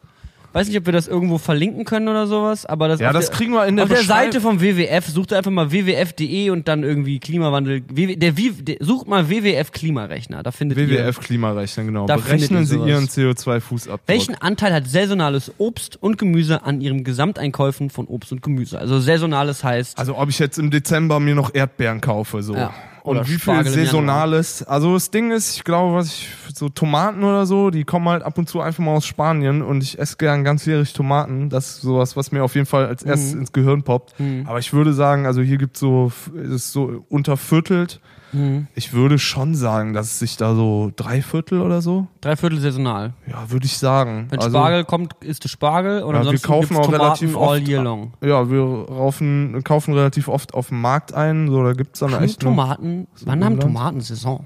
Weiß nicht, ob wir das irgendwo verlinken können oder sowas, aber das Ja, auf das der, kriegen wir in der auf der Seite vom WWF sucht einfach mal wwf.de und dann irgendwie Klimawandel. WW, der, WW der sucht mal WWF Klimarechner, da findet ihr WWF Klimarechner, genau. Da Berechnen Sie. Ihren CO2-Fußabdruck. Welchen Anteil hat saisonales Obst und Gemüse an ihrem Gesamteinkäufen von Obst und Gemüse? Also saisonales heißt Also ob ich jetzt im Dezember mir noch Erdbeeren kaufe, so. Ja. Oder Und wie viel Spargel im Saisonales. Also das Ding ist, ich glaube, was ich, so Tomaten oder so, die kommen halt ab und zu einfach mal aus Spanien und ich esse gern ganzjährig Tomaten. Das ist sowas, was mir auf jeden Fall als erstes Mhm. ins Gehirn poppt. Aber ich würde sagen, also hier gibt's so, es ist so unterviertelt. Mhm. Ich würde schon sagen, dass es sich da so drei Viertel oder so, drei Viertel saisonal. ja, würde ich sagen. Wenn also, Spargel kommt, ist es Spargel und Ja, wir kaufen auch Tomaten relativ all oft- year long. Ja, wir raufen, kaufen relativ oft auf dem Markt ein. So, da gibt's dann Haben echt Tomaten, wann haben? Tomaten Saison?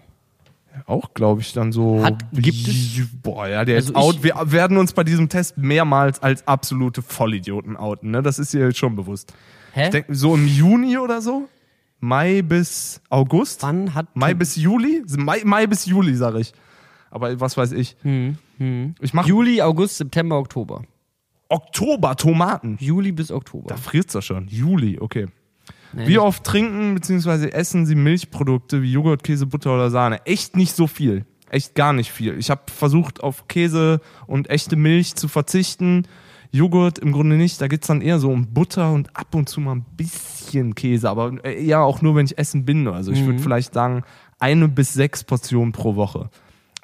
Auch, glaube ich, dann so. Hat- gibt es? Boah, ja, der Also ist out. Wir werden uns bei diesem Test mehrmals als absolute Vollidioten outen, ne? Das ist dir jetzt schon bewusst. Hä? Ich denke, so im Juni oder so? Mai bis August? wann hat Mai bis Juli? Mai, Mai bis Juli, sag ich. Aber was weiß ich. Ich mache Juli, August, September, Oktober. Oktober Tomaten. Juli bis Oktober. Da friert's doch schon. Juli, okay. Nee, Wie oft trinken bzw. essen Sie Milchprodukte wie Joghurt, Käse, Butter oder Sahne? Echt nicht so viel. Echt gar nicht viel. Ich habe versucht, auf Käse und echte Milch zu verzichten. Joghurt im Grunde nicht. Da geht's dann eher so um Butter und ab und zu mal ein bisschen Käse. Aber eher auch nur, wenn ich essen bin. Also ich würde vielleicht sagen, eine bis sechs Portionen pro Woche.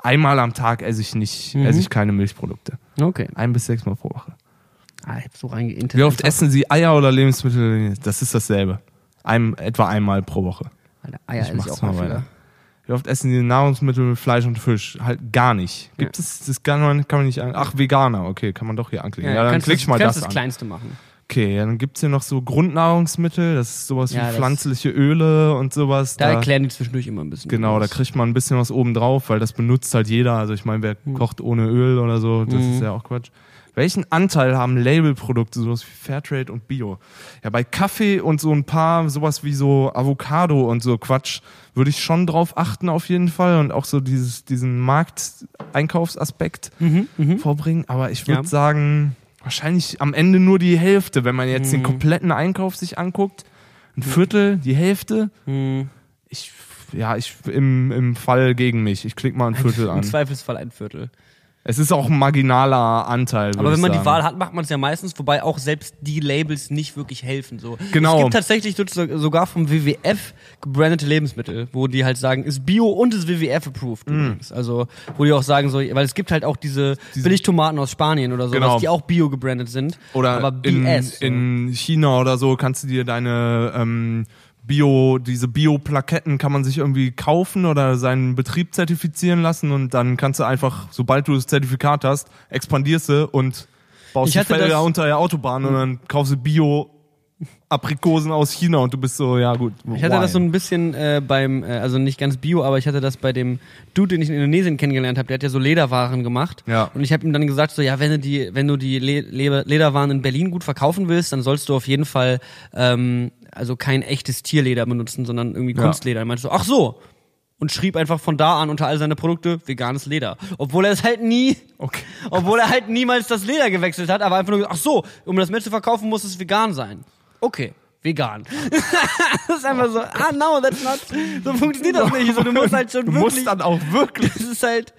Einmal am Tag esse ich nicht, esse ich keine Milchprodukte. Okay. Ein bis sechs Mal pro Woche. Ah, ich hab so. Wie oft essen Sie Eier oder Lebensmittel? Das ist dasselbe. Ein, etwa einmal pro Woche. Alter, Eier Ich esse ich auch mal wieder. Wie oft essen Sie Nahrungsmittel mit Fleisch und Fisch? Halt gar nicht. Gibt es, das kann man, kann man nicht an. Ach, Veganer, okay, kann man doch hier anklicken. Ja, dann kannst klick du- ich mal kannst das das an. Kleinste machen. Okay, dann gibt's hier noch so Grundnahrungsmittel, das ist sowas Ja, wie das- pflanzliche Öle und sowas. Da erklären die zwischendurch immer ein bisschen. Genau, da kriegt man ein bisschen was oben drauf, weil das benutzt halt jeder. Also ich meine, wer Hm. kocht ohne Öl oder so, das ist ja auch Quatsch. Welchen Anteil haben Labelprodukte, sowas wie Fairtrade und Bio? Ja, bei Kaffee und so ein paar, sowas wie so Avocado und so Quatsch, würde ich schon drauf achten auf jeden Fall und auch so dieses, diesen Markteinkaufsaspekt vorbringen. Aber ich würde Mhm, Ja. sagen, wahrscheinlich am Ende nur die Hälfte, wenn man jetzt den Mhm. kompletten Einkauf sich anguckt. Ein Viertel, die Hälfte. Hm, Ich, ja, ich, im, im Fall gegen mich. Ich klicke mal ein Viertel Im an. Zweifelsfall ein Viertel. Es ist auch ein marginaler Anteil. Aber wenn man die sagen. Wahl hat, macht man es ja meistens, wobei auch selbst die Labels nicht wirklich helfen. So. Genau. Es gibt tatsächlich so- sogar vom WWF gebrandete Lebensmittel, wo die halt sagen, ist Bio und ist WWF approved. Mm. Also, wo die auch sagen, so, weil es gibt halt auch diese, Billigtomaten aus Spanien oder sowas, Genau. die auch Bio gebrandet sind. Oder aber in, BS. so. in China oder so kannst du dir deine ähm, Bio, diese Bio-Plaketten kann man sich irgendwie kaufen oder seinen Betrieb zertifizieren lassen und dann kannst du einfach, sobald du das Zertifikat hast, expandierst du und baust die Felder unter der Autobahn und dann kaufst du Bio Aprikosen aus China und du bist so, ja gut. Ich hatte why? das so ein bisschen äh, beim, äh, also nicht ganz Bio, aber ich hatte das bei dem Dude, den ich in Indonesien kennengelernt habe, der hat ja so Lederwaren gemacht. Ja. Und ich habe ihm dann gesagt, so ja, wenn du die, wenn du die Le Le Lederwaren in Berlin gut verkaufen willst, dann sollst du auf jeden Fall ähm, also kein echtes Tierleder benutzen, sondern irgendwie Ja. Kunstleder. Er meinte so, ach so. Und schrieb einfach von da an unter all seine Produkte veganes Leder. Obwohl er es halt nie, Okay. obwohl er halt niemals das Leder gewechselt hat, aber einfach nur, gesagt, ach so, um das mehr zu verkaufen, muss es vegan sein. Okay, vegan. das ist einfach so, ah no, that's not, so funktioniert das nicht. So, du musst halt schon Du wirklich, musst dann auch wirklich. das ist halt,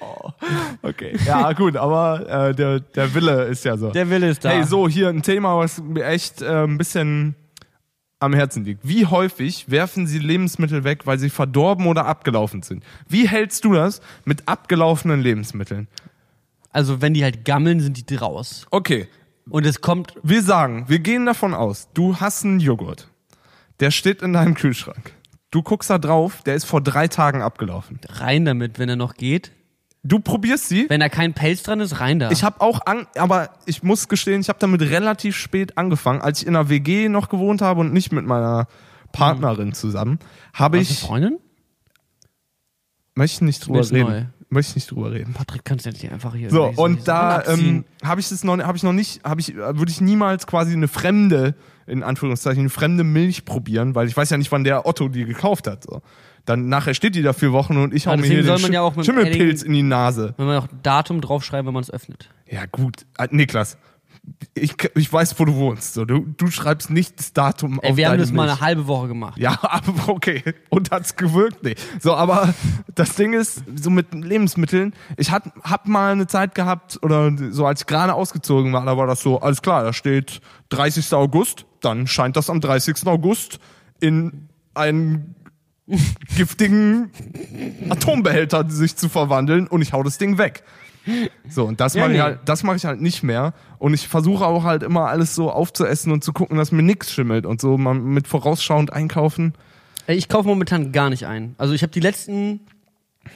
Okay. Ja, gut, aber äh, der, der Wille ist ja so. der Wille ist da. Hey, so, hier ein Thema, was mir echt äh, ein bisschen am Herzen liegt. Wie häufig werfen Sie Lebensmittel weg, weil sie verdorben oder abgelaufen sind? Wie hältst du das mit abgelaufenen Lebensmitteln? Also wenn die halt gammeln, sind die raus. Okay, Und es kommt, wir sagen, wir gehen davon aus, du hast einen Joghurt. Der steht in deinem Kühlschrank. Du guckst da drauf, der ist vor drei Tagen abgelaufen. rein damit, wenn er noch geht. Du probierst sie. Wenn da kein Pelz dran ist, rein da. Ich habe auch, an, aber ich muss gestehen, ich habe damit relativ spät angefangen, als ich in einer WG noch gewohnt habe und nicht mit meiner Partnerin zusammen, habe ich, eine Freundin? möchte ich nicht drüber reden. neu. Möchte ich nicht drüber reden. Patrick, kannst du hier einfach hier. So, irgendwie und da ähm, habe ich das noch, habe ich noch nicht, habe ich, würde ich niemals quasi eine fremde, in Anführungszeichen, eine fremde Milch probieren, weil ich weiß ja nicht, wann der Otto die gekauft hat. So. Dann nachher steht die da vier Wochen und ich hau mir hier den soll man Schi- ja Schimmelpilz in die Nase. Wenn man auch Datum draufschreiben, wenn man es öffnet. Ja, gut. Äh, Niklas, ich, ich weiß, wo du wohnst. So, du, du schreibst nicht das Datum Ey, auf wir haben das mal Milch. eine halbe Woche gemacht. Ja, aber okay. Und hat's gewirkt? Nee. So, aber das Ding ist, so mit Lebensmitteln, ich hat, hab mal eine Zeit gehabt, oder so als ich gerade ausgezogen war, da war das so, alles klar, da steht 30. August, dann scheint das am 30. August in einen giftigen Atombehälter sich zu verwandeln und ich hau das Ding weg. So, und das Ja, mache ich nee. halt, das mache ich halt nicht mehr. Und ich versuche auch halt immer alles so aufzuessen und zu gucken, dass mir nichts schimmelt und so mal mit vorausschauend einkaufen. Ich kaufe momentan gar nicht ein. Also ich habe die letzten,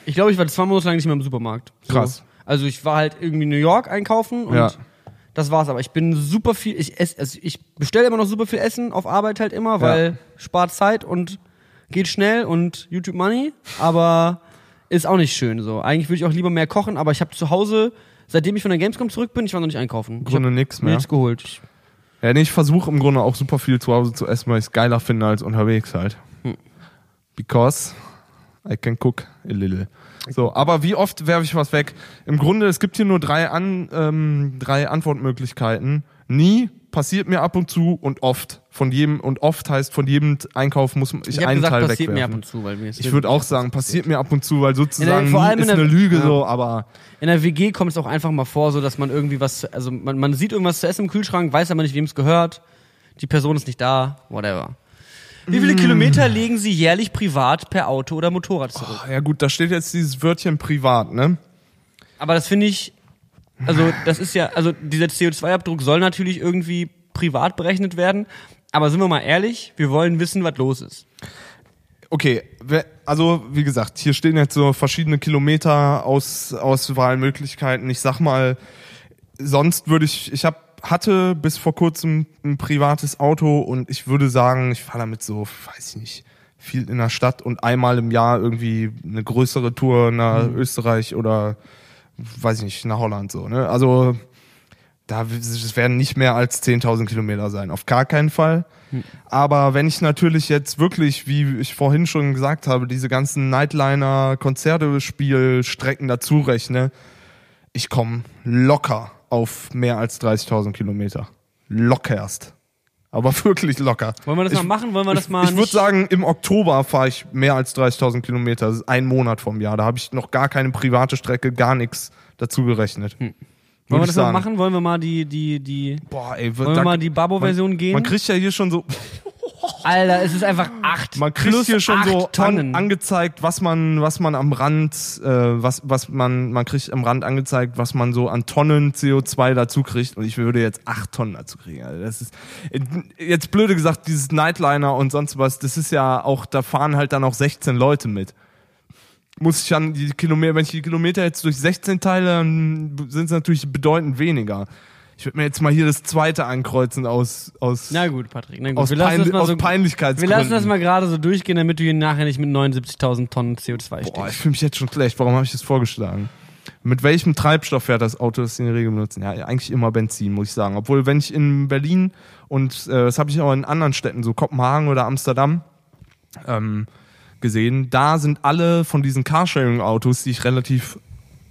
ich glaube, ich war zwei Monate lang nicht mehr im Supermarkt. So. Krass. Also ich war halt irgendwie in New York einkaufen und Ja. das war's. Aber ich bin super viel, ich esse, also ich bestelle immer noch super viel Essen auf Arbeit halt immer, weil spart Zeit und geht schnell und YouTube Money. Aber ist auch nicht schön so. Eigentlich würde ich auch lieber mehr kochen, aber ich habe zu Hause, seitdem ich von der Gamescom zurück bin, ich war noch nicht einkaufen. Im ich habe Grunde mir mehr. nichts geholt. Ja, nee, ich versuche im Grunde auch super viel zu Hause zu essen, weil ich es geiler finde als unterwegs halt. Hm. Because I can cook a little. So, aber wie oft werfe ich was weg? Im Grunde, es gibt hier nur drei, An, ähm, drei Antwortmöglichkeiten. Nie, passiert mir ab und zu und oft. Von jedem, und oft heißt, von jedem Einkauf muss ich, ich einen gesagt, Teil passiert mir ab wegwerfen. und zu, weil mir ist Ich würde auch sagen, passiert mir ab und zu, weil sozusagen vor nie allem ist der- eine Lüge ja. so, aber In der WG kommt es auch einfach mal vor, so dass man irgendwie was, also man, man sieht irgendwas zu essen im Kühlschrank, weiß aber nicht, wem es gehört. Die Person ist nicht da, whatever. Wie Mm. viele Kilometer legen Sie jährlich privat per Auto oder Motorrad zurück? ja gut, da steht jetzt dieses Wörtchen privat, ne? Aber das finde ich, also das ist ja, also dieser CO2-Abdruck soll natürlich irgendwie privat berechnet werden. Aber sind wir mal ehrlich, wir wollen wissen, was los ist. Okay, also wie gesagt, hier stehen jetzt so verschiedene Kilometer aus Auswahlmöglichkeiten. Ich sag mal, sonst würde ich, ich hab, hatte bis vor kurzem ein privates Auto und ich würde sagen, ich fahre damit so, weiß ich nicht, viel in der Stadt und einmal im Jahr irgendwie eine größere Tour nach Österreich oder weiß ich nicht, nach Holland so. Ne? Also da es werden nicht mehr als 10.000 Kilometer sein, auf gar keinen Fall. Aber wenn ich natürlich jetzt wirklich, wie ich vorhin schon gesagt habe, diese ganzen Nightliner, Konzertespielstrecken dazu rechne, ich komme locker auf mehr als 30.000 Kilometer. Lockerst. Aber wirklich locker. Wollen wir das ich, mal machen? Wollen wir das ich, mal Ich würde nicht- sagen, im Oktober fahre ich mehr als 30.000 Kilometer. Das ist ein Monat vom Jahr. Da habe ich noch gar keine private Strecke, gar nichts dazu gerechnet. Wollen Würd wir ich das mal sagen. machen? Wollen wir mal die, die, die, Boah, ey, wollen wir mal die Babo-Version gehen? Man kriegt ja hier schon so, Alter, es ist einfach acht. man kriegt plus hier schon so Tonnen. an, angezeigt, was man, was man am Rand, äh, was, was man, man kriegt am Rand angezeigt, was man so an Tonnen CO2 dazu kriegt. Und ich würde jetzt acht Tonnen dazu kriegen. Also das ist jetzt blöde gesagt, dieses Nightliner und sonst was. Das ist ja auch, da fahren halt dann auch 16 Leute mit. Muss ich dann die Kilometer, wenn ich die Kilometer jetzt durch 16 teile, dann sind es natürlich bedeutend weniger. Ich würde mir jetzt mal hier das zweite ankreuzen aus, aus, Na gut, Patrick. Na gut. aus, wir lassen Pein das mal aus so, Peinlichkeitsgründen. wir lassen das mal gerade so durchgehen, damit du hier nachher nicht mit 79.000 Tonnen CO2 Boah, ich stehst. fühle mich jetzt schon schlecht. Warum habe ich das vorgeschlagen? Mit welchem Treibstoff fährt das Auto, das Sie in der Regel benutzen? Ja, eigentlich immer Benzin, muss ich sagen. Obwohl, wenn ich in Berlin und äh, das habe ich auch in anderen Städten, so Kopenhagen oder Amsterdam, ähm, gesehen, da sind alle von diesen Carsharing-Autos, die ich relativ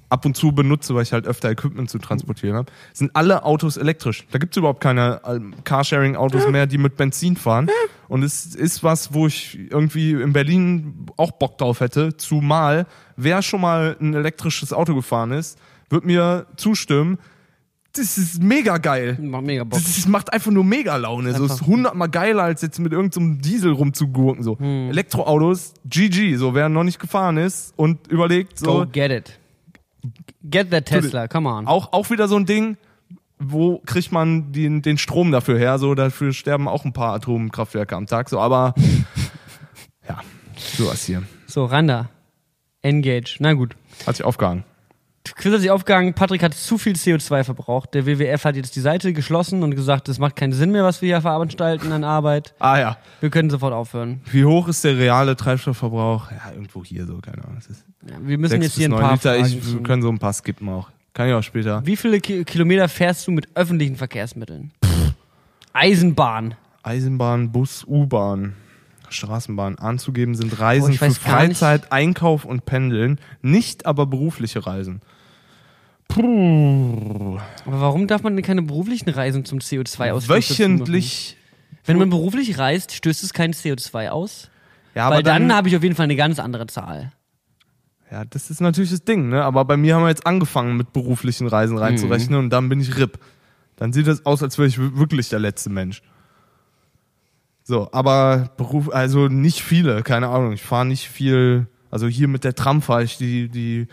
ab und zu benutze, weil ich halt öfter Equipment zu transportieren habe, sind alle Autos elektrisch. Da gibt's überhaupt keine ähm, Carsharing-Autos mehr, die mit Benzin fahren. Und es ist was, wo ich irgendwie in Berlin auch Bock drauf hätte. Zumal, wer schon mal ein elektrisches Auto gefahren ist, wird mir zustimmen, das ist mega geil. Macht mega Bock. Das, macht einfach nur mega Laune. So ist Einfach- hundertmal geiler, als jetzt mit irgendeinem Diesel rumzugurken. So. Hm. Elektroautos, GG. So, wer noch nicht gefahren ist und überlegt, so, Go get it. Get that Tesla, come on. auch, auch wieder so ein Ding, wo kriegt man den, den Strom dafür her? So, dafür sterben auch ein paar Atomkraftwerke am Tag. So, aber ja, sowas hier. So, Randa. Engage. Na gut. Hat sich aufgehangen. Quiz hat sich aufgegangen, Patrick hat zu viel CO2 verbraucht. Der WWF hat jetzt die Seite geschlossen und gesagt, das macht keinen Sinn mehr, was wir hier veranstalten an Arbeit. Ah ja. Wir können sofort aufhören. Wie hoch ist der reale Treibstoffverbrauch? Ja, irgendwo hier so, keine Ahnung. Das ist Ja, wir müssen jetzt hier ein paar Liter. Fragen Ich, wir können so ein paar skippen auch. Kann ich auch später. Wie viele Ki Kilometer fährst du mit öffentlichen Verkehrsmitteln? Eisenbahn. Eisenbahn, Bus, U-Bahn, Straßenbahn anzugeben sind Reisen ich für. Freizeit, Einkauf und Pendeln, nicht aber berufliche Reisen. Puh. Aber warum darf man denn keine beruflichen Reisen zum CO2-Ausstoß Wöchentlich. Wenn man beruflich reist, stößt es kein CO2 aus? Ja, aber Weil dann, dann, habe ich auf jeden Fall eine ganz andere Zahl. ja, das ist natürlich das Ding, ne? Aber bei mir haben wir jetzt angefangen mit beruflichen Reisen reinzurechnen und dann bin ich RIP. Dann sieht es aus, als wäre ich wirklich der letzte Mensch. So, aber Beruf, also nicht viele, keine Ahnung. Ich fahre nicht viel. Also hier mit der Tram fahre ich die, die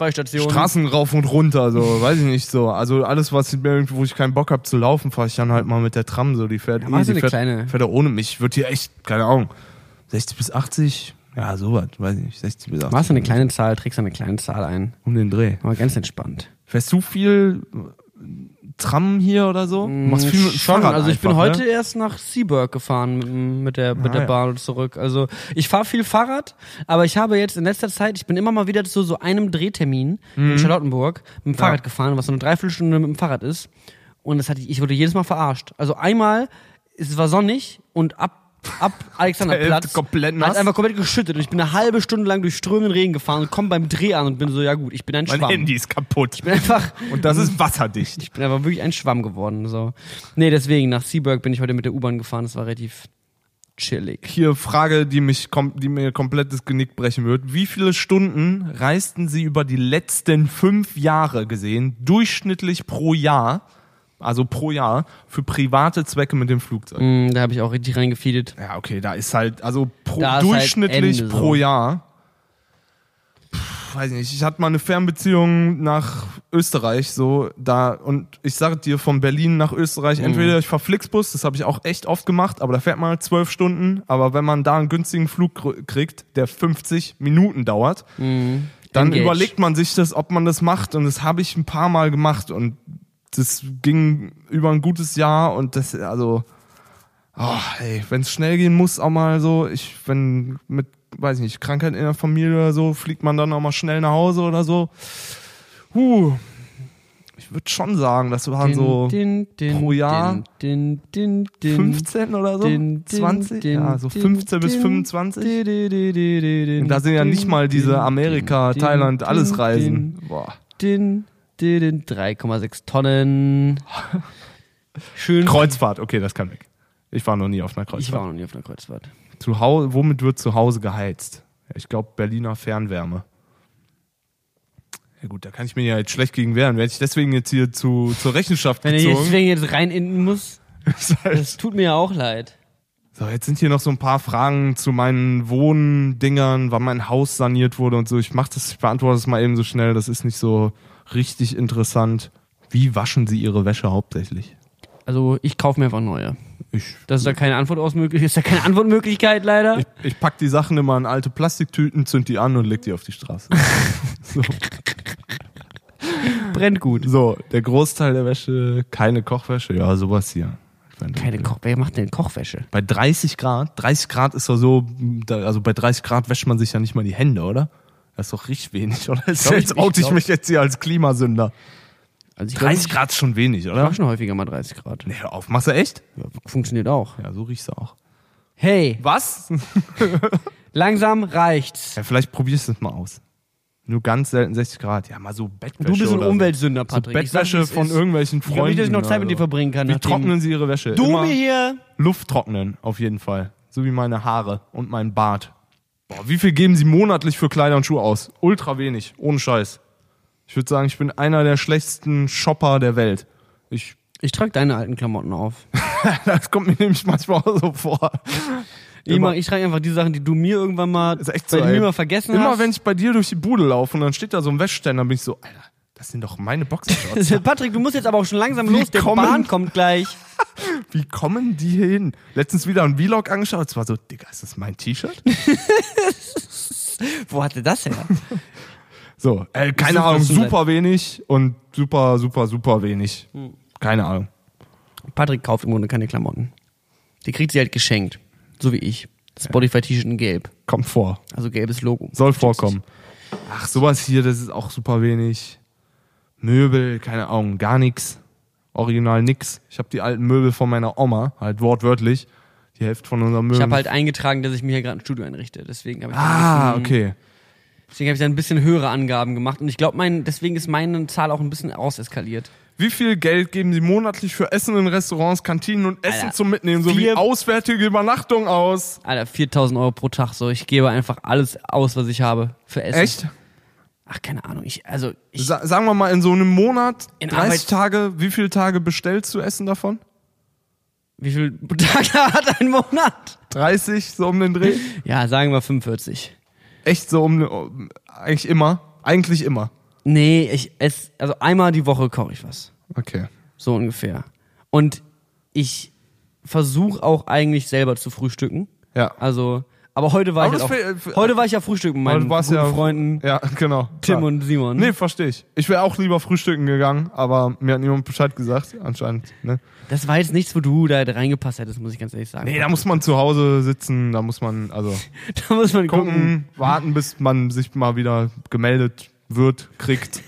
Zwei Stationen. Straßen rauf und runter, so, weiß ich nicht so. Also alles, was wo ich keinen Bock habe zu laufen, fahre ich dann halt mal mit der Tram so. Die fährt, Ja, eh, die eine fährt, kleine- fährt ohne mich. Wird hier echt, keine Ahnung, 60 bis 80, ja, sowas, weiß ich nicht, 60 bis 80. Machst du eine kleine Zahl, trägst du eine kleine Zahl ein. Um den Dreh. Aber ganz entspannt. Fährst du viel Tram hier oder so? Du machst viel mit dem Mm, Schon, Fahrrad also ich bin einfach, heute Ne? erst nach Seaburg gefahren mit, mit der, mit Ah, der ja. Bahn und zurück. Also ich fahre viel Fahrrad, aber ich habe jetzt in letzter Zeit, ich bin immer mal wieder zu so einem Drehtermin Mhm. in Charlottenburg mit dem Fahrrad gefahren, was so eine Dreiviertelstunde mit dem Fahrrad ist. Und das hatte ich, ich wurde jedes Mal verarscht. Also einmal, es war sonnig und ab ab Alexanderplatz Komplett hat nass. einfach komplett geschüttet und ich bin eine halbe Stunde lang durch strömenden Regen gefahren und komme beim Dreh an und bin so, ja gut, ich bin ein Mein Schwamm. Handy ist kaputt. Ich bin einfach, Und das ist wasserdicht. ich bin aber wirklich ein Schwamm geworden. So. Nee, deswegen, nach Seaburg bin ich heute mit der U-Bahn gefahren. Das war relativ chillig. Hier Frage, die mich die mir komplett das Genick brechen wird. Wie viele Stunden reisten Sie über die letzten fünf Jahre gesehen, durchschnittlich pro Jahr, also pro Jahr, für private Zwecke mit dem Flugzeug? Mm, da habe ich auch richtig reingefeedet. Ja, okay, da ist halt, also pro, Da halt durchschnittlich Ende pro. Jahr. Puh, weiß nicht, ich hatte mal eine Fernbeziehung nach Österreich, so, da, und ich sage dir, von Berlin nach Österreich, entweder ich fahr Flixbus, das habe ich auch echt oft gemacht, aber da fährt man halt zwölf Stunden, aber wenn man da einen günstigen Flug kr- kriegt, der 50 Minuten dauert, dann Engage. überlegt man sich das, ob man das macht, und das habe ich ein paar Mal gemacht, und das ging über ein gutes Jahr, und das, also, Oh, ey, wenn es schnell gehen muss, auch mal so, ich, wenn mit, weiß ich nicht, Krankheit in der Familie oder so, fliegt man dann auch mal schnell nach Hause oder so. Huh. Ich würde schon sagen, das waren so Din, din, pro Jahr din, din, din, 15 oder so, din, din, 20, din, ja, so din, 15 bis din, 25. din, din, din, din, din, Und da sind ja nicht mal diese Amerika, Thailand, alles Reisen. Boah. Din, din, din, 3,6 Tonnen. Schön. Kreuzfahrt, okay, das kann weg. Ich war noch nie auf einer Ich war Kreuzfahrt. noch nie auf einer Kreuzfahrt. Zu Hause, womit wird zu Hause geheizt? Ich glaube, Berliner Fernwärme. Ja gut, da kann ich mir ja jetzt schlecht gegen wehren. Werde ich deswegen jetzt hier zu, zur Rechenschaft Wenn ich gezogen. deswegen jetzt rein in muss, das tut mir ja auch leid. so, jetzt sind hier noch so ein paar Fragen zu meinen Wohndingern, wann mein Haus saniert wurde und so. Ich mach das, ich beantworte das mal eben so schnell. Das ist nicht so richtig interessant. Wie waschen Sie Ihre Wäsche hauptsächlich? Also ich kaufe mir einfach neue. Ich, Das ist da keine Antwort ausmöglich, ist da keine Antwortmöglichkeit leider. ich, ich pack die Sachen immer in alte Plastiktüten, zünd die an und leg die auf die Straße. so. Brennt gut. So, der Großteil der Wäsche, keine Kochwäsche, ja, sowas hier. Keine Koch, wer macht denn Kochwäsche? Bei 30 Grad, 30 Grad ist doch so, also bei 30 Grad wäscht man sich ja nicht mal die Hände, oder? Das ist doch richtig wenig, oder? Jetzt, ich- oute ich ich mich jetzt hier als Klimasünder. Also ich glaub, 30 ich Grad ist schon wenig, mach oder? schon häufiger mal 30 Grad. Nee, hör auf, machst du echt? Ja, funktioniert auch. Ja, so riechst du auch. Hey, Was? langsam reicht's. Ja, vielleicht probierst du es mal aus. Nur ganz selten 60 Grad. Ja, mal so Bettwäsche Du bist ein so. Umweltsünder, So Patrick. Ich sag, wie Bettwäsche es von ist. irgendwelchen Ich Freunden. nicht, dass ich noch Zeit mit dir so. verbringen kann. Wie trocknen sie ihre Wäsche? Du Immer mir hier. Luft trocknen, auf jeden Fall. So wie meine Haare und mein Bart. Boah, wie viel geben sie monatlich für Kleider und Schuhe aus? Ultra wenig, ohne Scheiß. Ich würde sagen, ich bin einer der schlechtesten Shopper der Welt. Ich, Ich trage deine alten Klamotten auf. das kommt mir nämlich manchmal auch so vor. Ich, Immer- mach, ich trage einfach die Sachen, die du mir irgendwann mal, Ist echt so, mir mal vergessen Immer hast. wenn ich bei dir durch die Bude laufe und dann steht da so ein Wäscheständer, dann bin ich so, Alter, das sind doch meine Boxershorts. Patrick, du musst jetzt aber auch schon langsam Wie los. Der kommen- Bahn kommt gleich. Wie kommen die hier hin? Letztens wieder ein Vlog angeschaut, es war so, Digga, ist das mein T-Shirt? Wo hatte das her? So, äh, keine such Ahnung, super wenig und super, super, super wenig. Hm. Keine Ahnung. Patrick kauft im Grunde keine Klamotten. Die kriegt sie halt geschenkt. So wie ich. Spotify-T-Shirt in Gelb. Kommt vor. Also gelbes Logo. Soll vorkommen. Ach, sowas hier, das ist auch super wenig. Möbel, keine Ahnung, gar nix. Original nix. Ich habe die alten Möbel von meiner Oma, halt wortwörtlich. Die Hälfte von unserem Möbel. Ich habe halt eingetragen, dass ich mir hier gerade ein Studio einrichte. Deswegen habe ich, ah, bisschen- okay. deswegen hab ich da ein bisschen höhere Angaben gemacht. Und ich glaube, mein, deswegen ist meine Zahl auch ein bisschen auseskaliert. Wie viel Geld geben Sie monatlich für Essen in Restaurants, Kantinen und Essen Alter, zum Mitnehmen sowie auswärtige Übernachtung aus? Alter, 4000 Euro pro Tag. So, ich gebe einfach alles aus, was ich habe für Essen. Echt? Ach, keine Ahnung. Ich, also, ich, Sa sagen wir mal in so einem Monat, In 30 Arbeit- Tage, wie viele Tage bestellst du Essen davon? wie viel Tage hat ein Monat? 30, so um den Dreh? Ja, sagen wir 45. Echt so um, um eigentlich immer? Eigentlich immer. Nee, ich esse, also einmal die Woche koche ich was. Okay. So ungefähr. Und ich versuche auch eigentlich selber zu frühstücken. Ja. Also, aber heute war Aber ich halt auch, heute war ich ja frühstücken mit meinen guten ja Freunden Ja, genau. Tim klar. und Simon. Nee, verstehe ich. Ich wäre auch lieber frühstücken gegangen, aber mir hat niemand Bescheid gesagt, anscheinend. Ne? Das war jetzt nichts, wo du da reingepasst hättest, muss ich ganz ehrlich sagen. Nee, da muss man zu Hause sitzen, da muss man also da muss man gucken. gucken, warten, bis man sich mal wieder gemeldet wird, kriegt.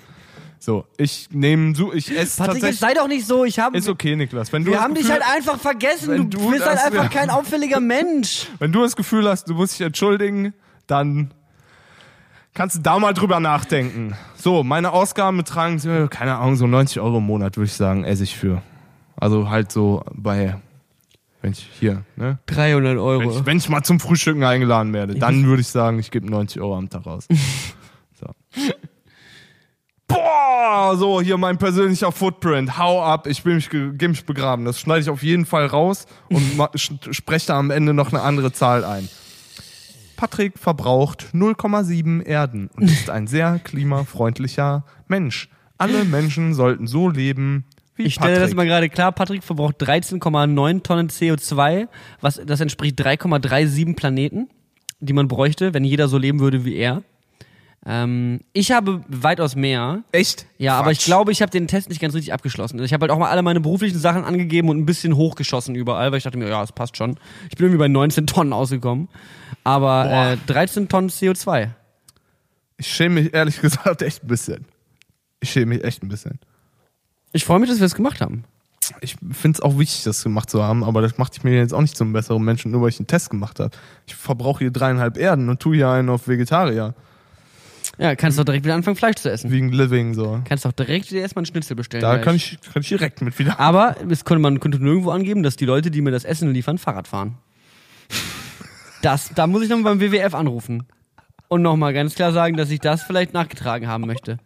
So, ich nehme, so, ich esse Patrick, jetzt tatsächlich. sei doch nicht so. Ich habe, Ist okay, Niklas. Wenn du wir haben dich Gefühl, halt einfach vergessen. Du, du bist halt einfach ja. kein auffälliger Mensch. wenn du das Gefühl hast, du musst dich entschuldigen, dann kannst du da mal drüber nachdenken. So, meine Ausgaben betragen, keine Ahnung, so 90 Euro im Monat, würde ich sagen, esse ich für. Also halt so bei, wenn ich hier, ne? 300 Euro. Wenn ich, wenn ich mal zum Frühstücken eingeladen werde, dann würde ich sagen, ich gebe 90 Euro am Tag aus. So. Boah, so hier mein persönlicher Footprint. Hau ab, ich will mich, ge- geh mich begraben. Das schneide ich auf jeden Fall raus und spreche da am Ende noch eine andere Zahl ein. Patrick verbraucht 0,7 Erden und ist ein sehr klimafreundlicher Mensch. Alle Menschen sollten so leben wie Ich stelle Patrick. das mal gerade klar. Patrick verbraucht 13,9 Tonnen CO2, was, das entspricht 3,37 Planeten, die man bräuchte, wenn jeder so leben würde wie er. Ähm, ich habe weitaus mehr. Echt? Ja, aber ich Quatsch. glaube, ich habe den Test nicht ganz richtig abgeschlossen. Also Ich habe halt auch mal alle meine beruflichen Sachen angegeben und ein bisschen hochgeschossen überall, weil ich dachte mir, ja, es passt schon. Ich bin irgendwie bei 19 Tonnen ausgekommen. Aber Boah. äh, 13 Tonnen CO2. Ich schäme mich ehrlich gesagt echt ein bisschen. Ich schäme mich echt ein bisschen. Ich freue mich, dass wir das gemacht haben. Ich finde es auch wichtig, das gemacht zu haben, aber das macht mich jetzt auch nicht zum besseren Menschen, nur weil ich einen Test gemacht habe. Ich verbrauche hier dreieinhalb Erden und tue hier einen auf Vegetarier. Ja, kannst doch direkt wieder anfangen, Fleisch zu essen. Wegen Living so. Kannst doch direkt wieder erstmal einen Schnitzel bestellen. Da gleich. kann ich, kann ich direkt mit wieder. Aber es könnte man könnte nirgendwo angeben, dass die Leute, die mir das Essen liefern, Fahrrad fahren. Das, da muss ich nochmal beim WWF anrufen. Und nochmal ganz klar sagen, dass ich das vielleicht nachgetragen haben möchte.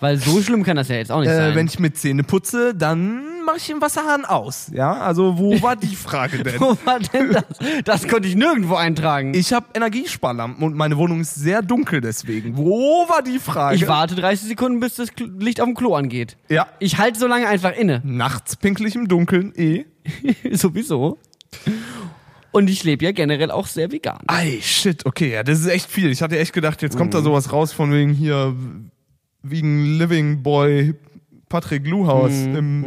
Weil so schlimm kann das ja jetzt auch nicht Äh, sein. wenn ich mit Zähne putze, dann mache ich den Wasserhahn aus. Ja, also wo war die Frage denn? Wo war denn das? Das konnte ich nirgendwo eintragen. Ich, Ich habe Energiesparlampen und meine Wohnung ist sehr dunkel deswegen. Wo war die Frage? warte 30 Sekunden, bis das Licht auf dem Klo angeht. Ja. Ich halte so lange einfach inne. Nachts pinkelig im Dunkeln, eh. Sowieso. Und ich lebe ja generell auch sehr vegan. Ei, shit, okay, ja, das ist echt viel. Ich hatte echt gedacht, jetzt kommt da Mhm. sowas raus von wegen hier, wegen Living Boy Patrick Luhaus Mhm. im,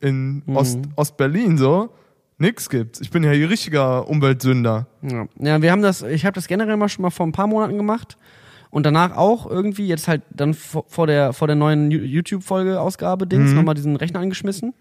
im, in Ost, Ostberlin so. Nix gibt's. Ich bin ja hier richtiger Umweltsünder. Ja, ja wir haben das, ich habe das generell mal schon mal vor ein paar Monaten gemacht und danach auch irgendwie jetzt halt dann vor, der vor der neuen Ju- YouTube-Folge Ausgabe Dings Mhm. nochmal diesen Rechner angeschmissen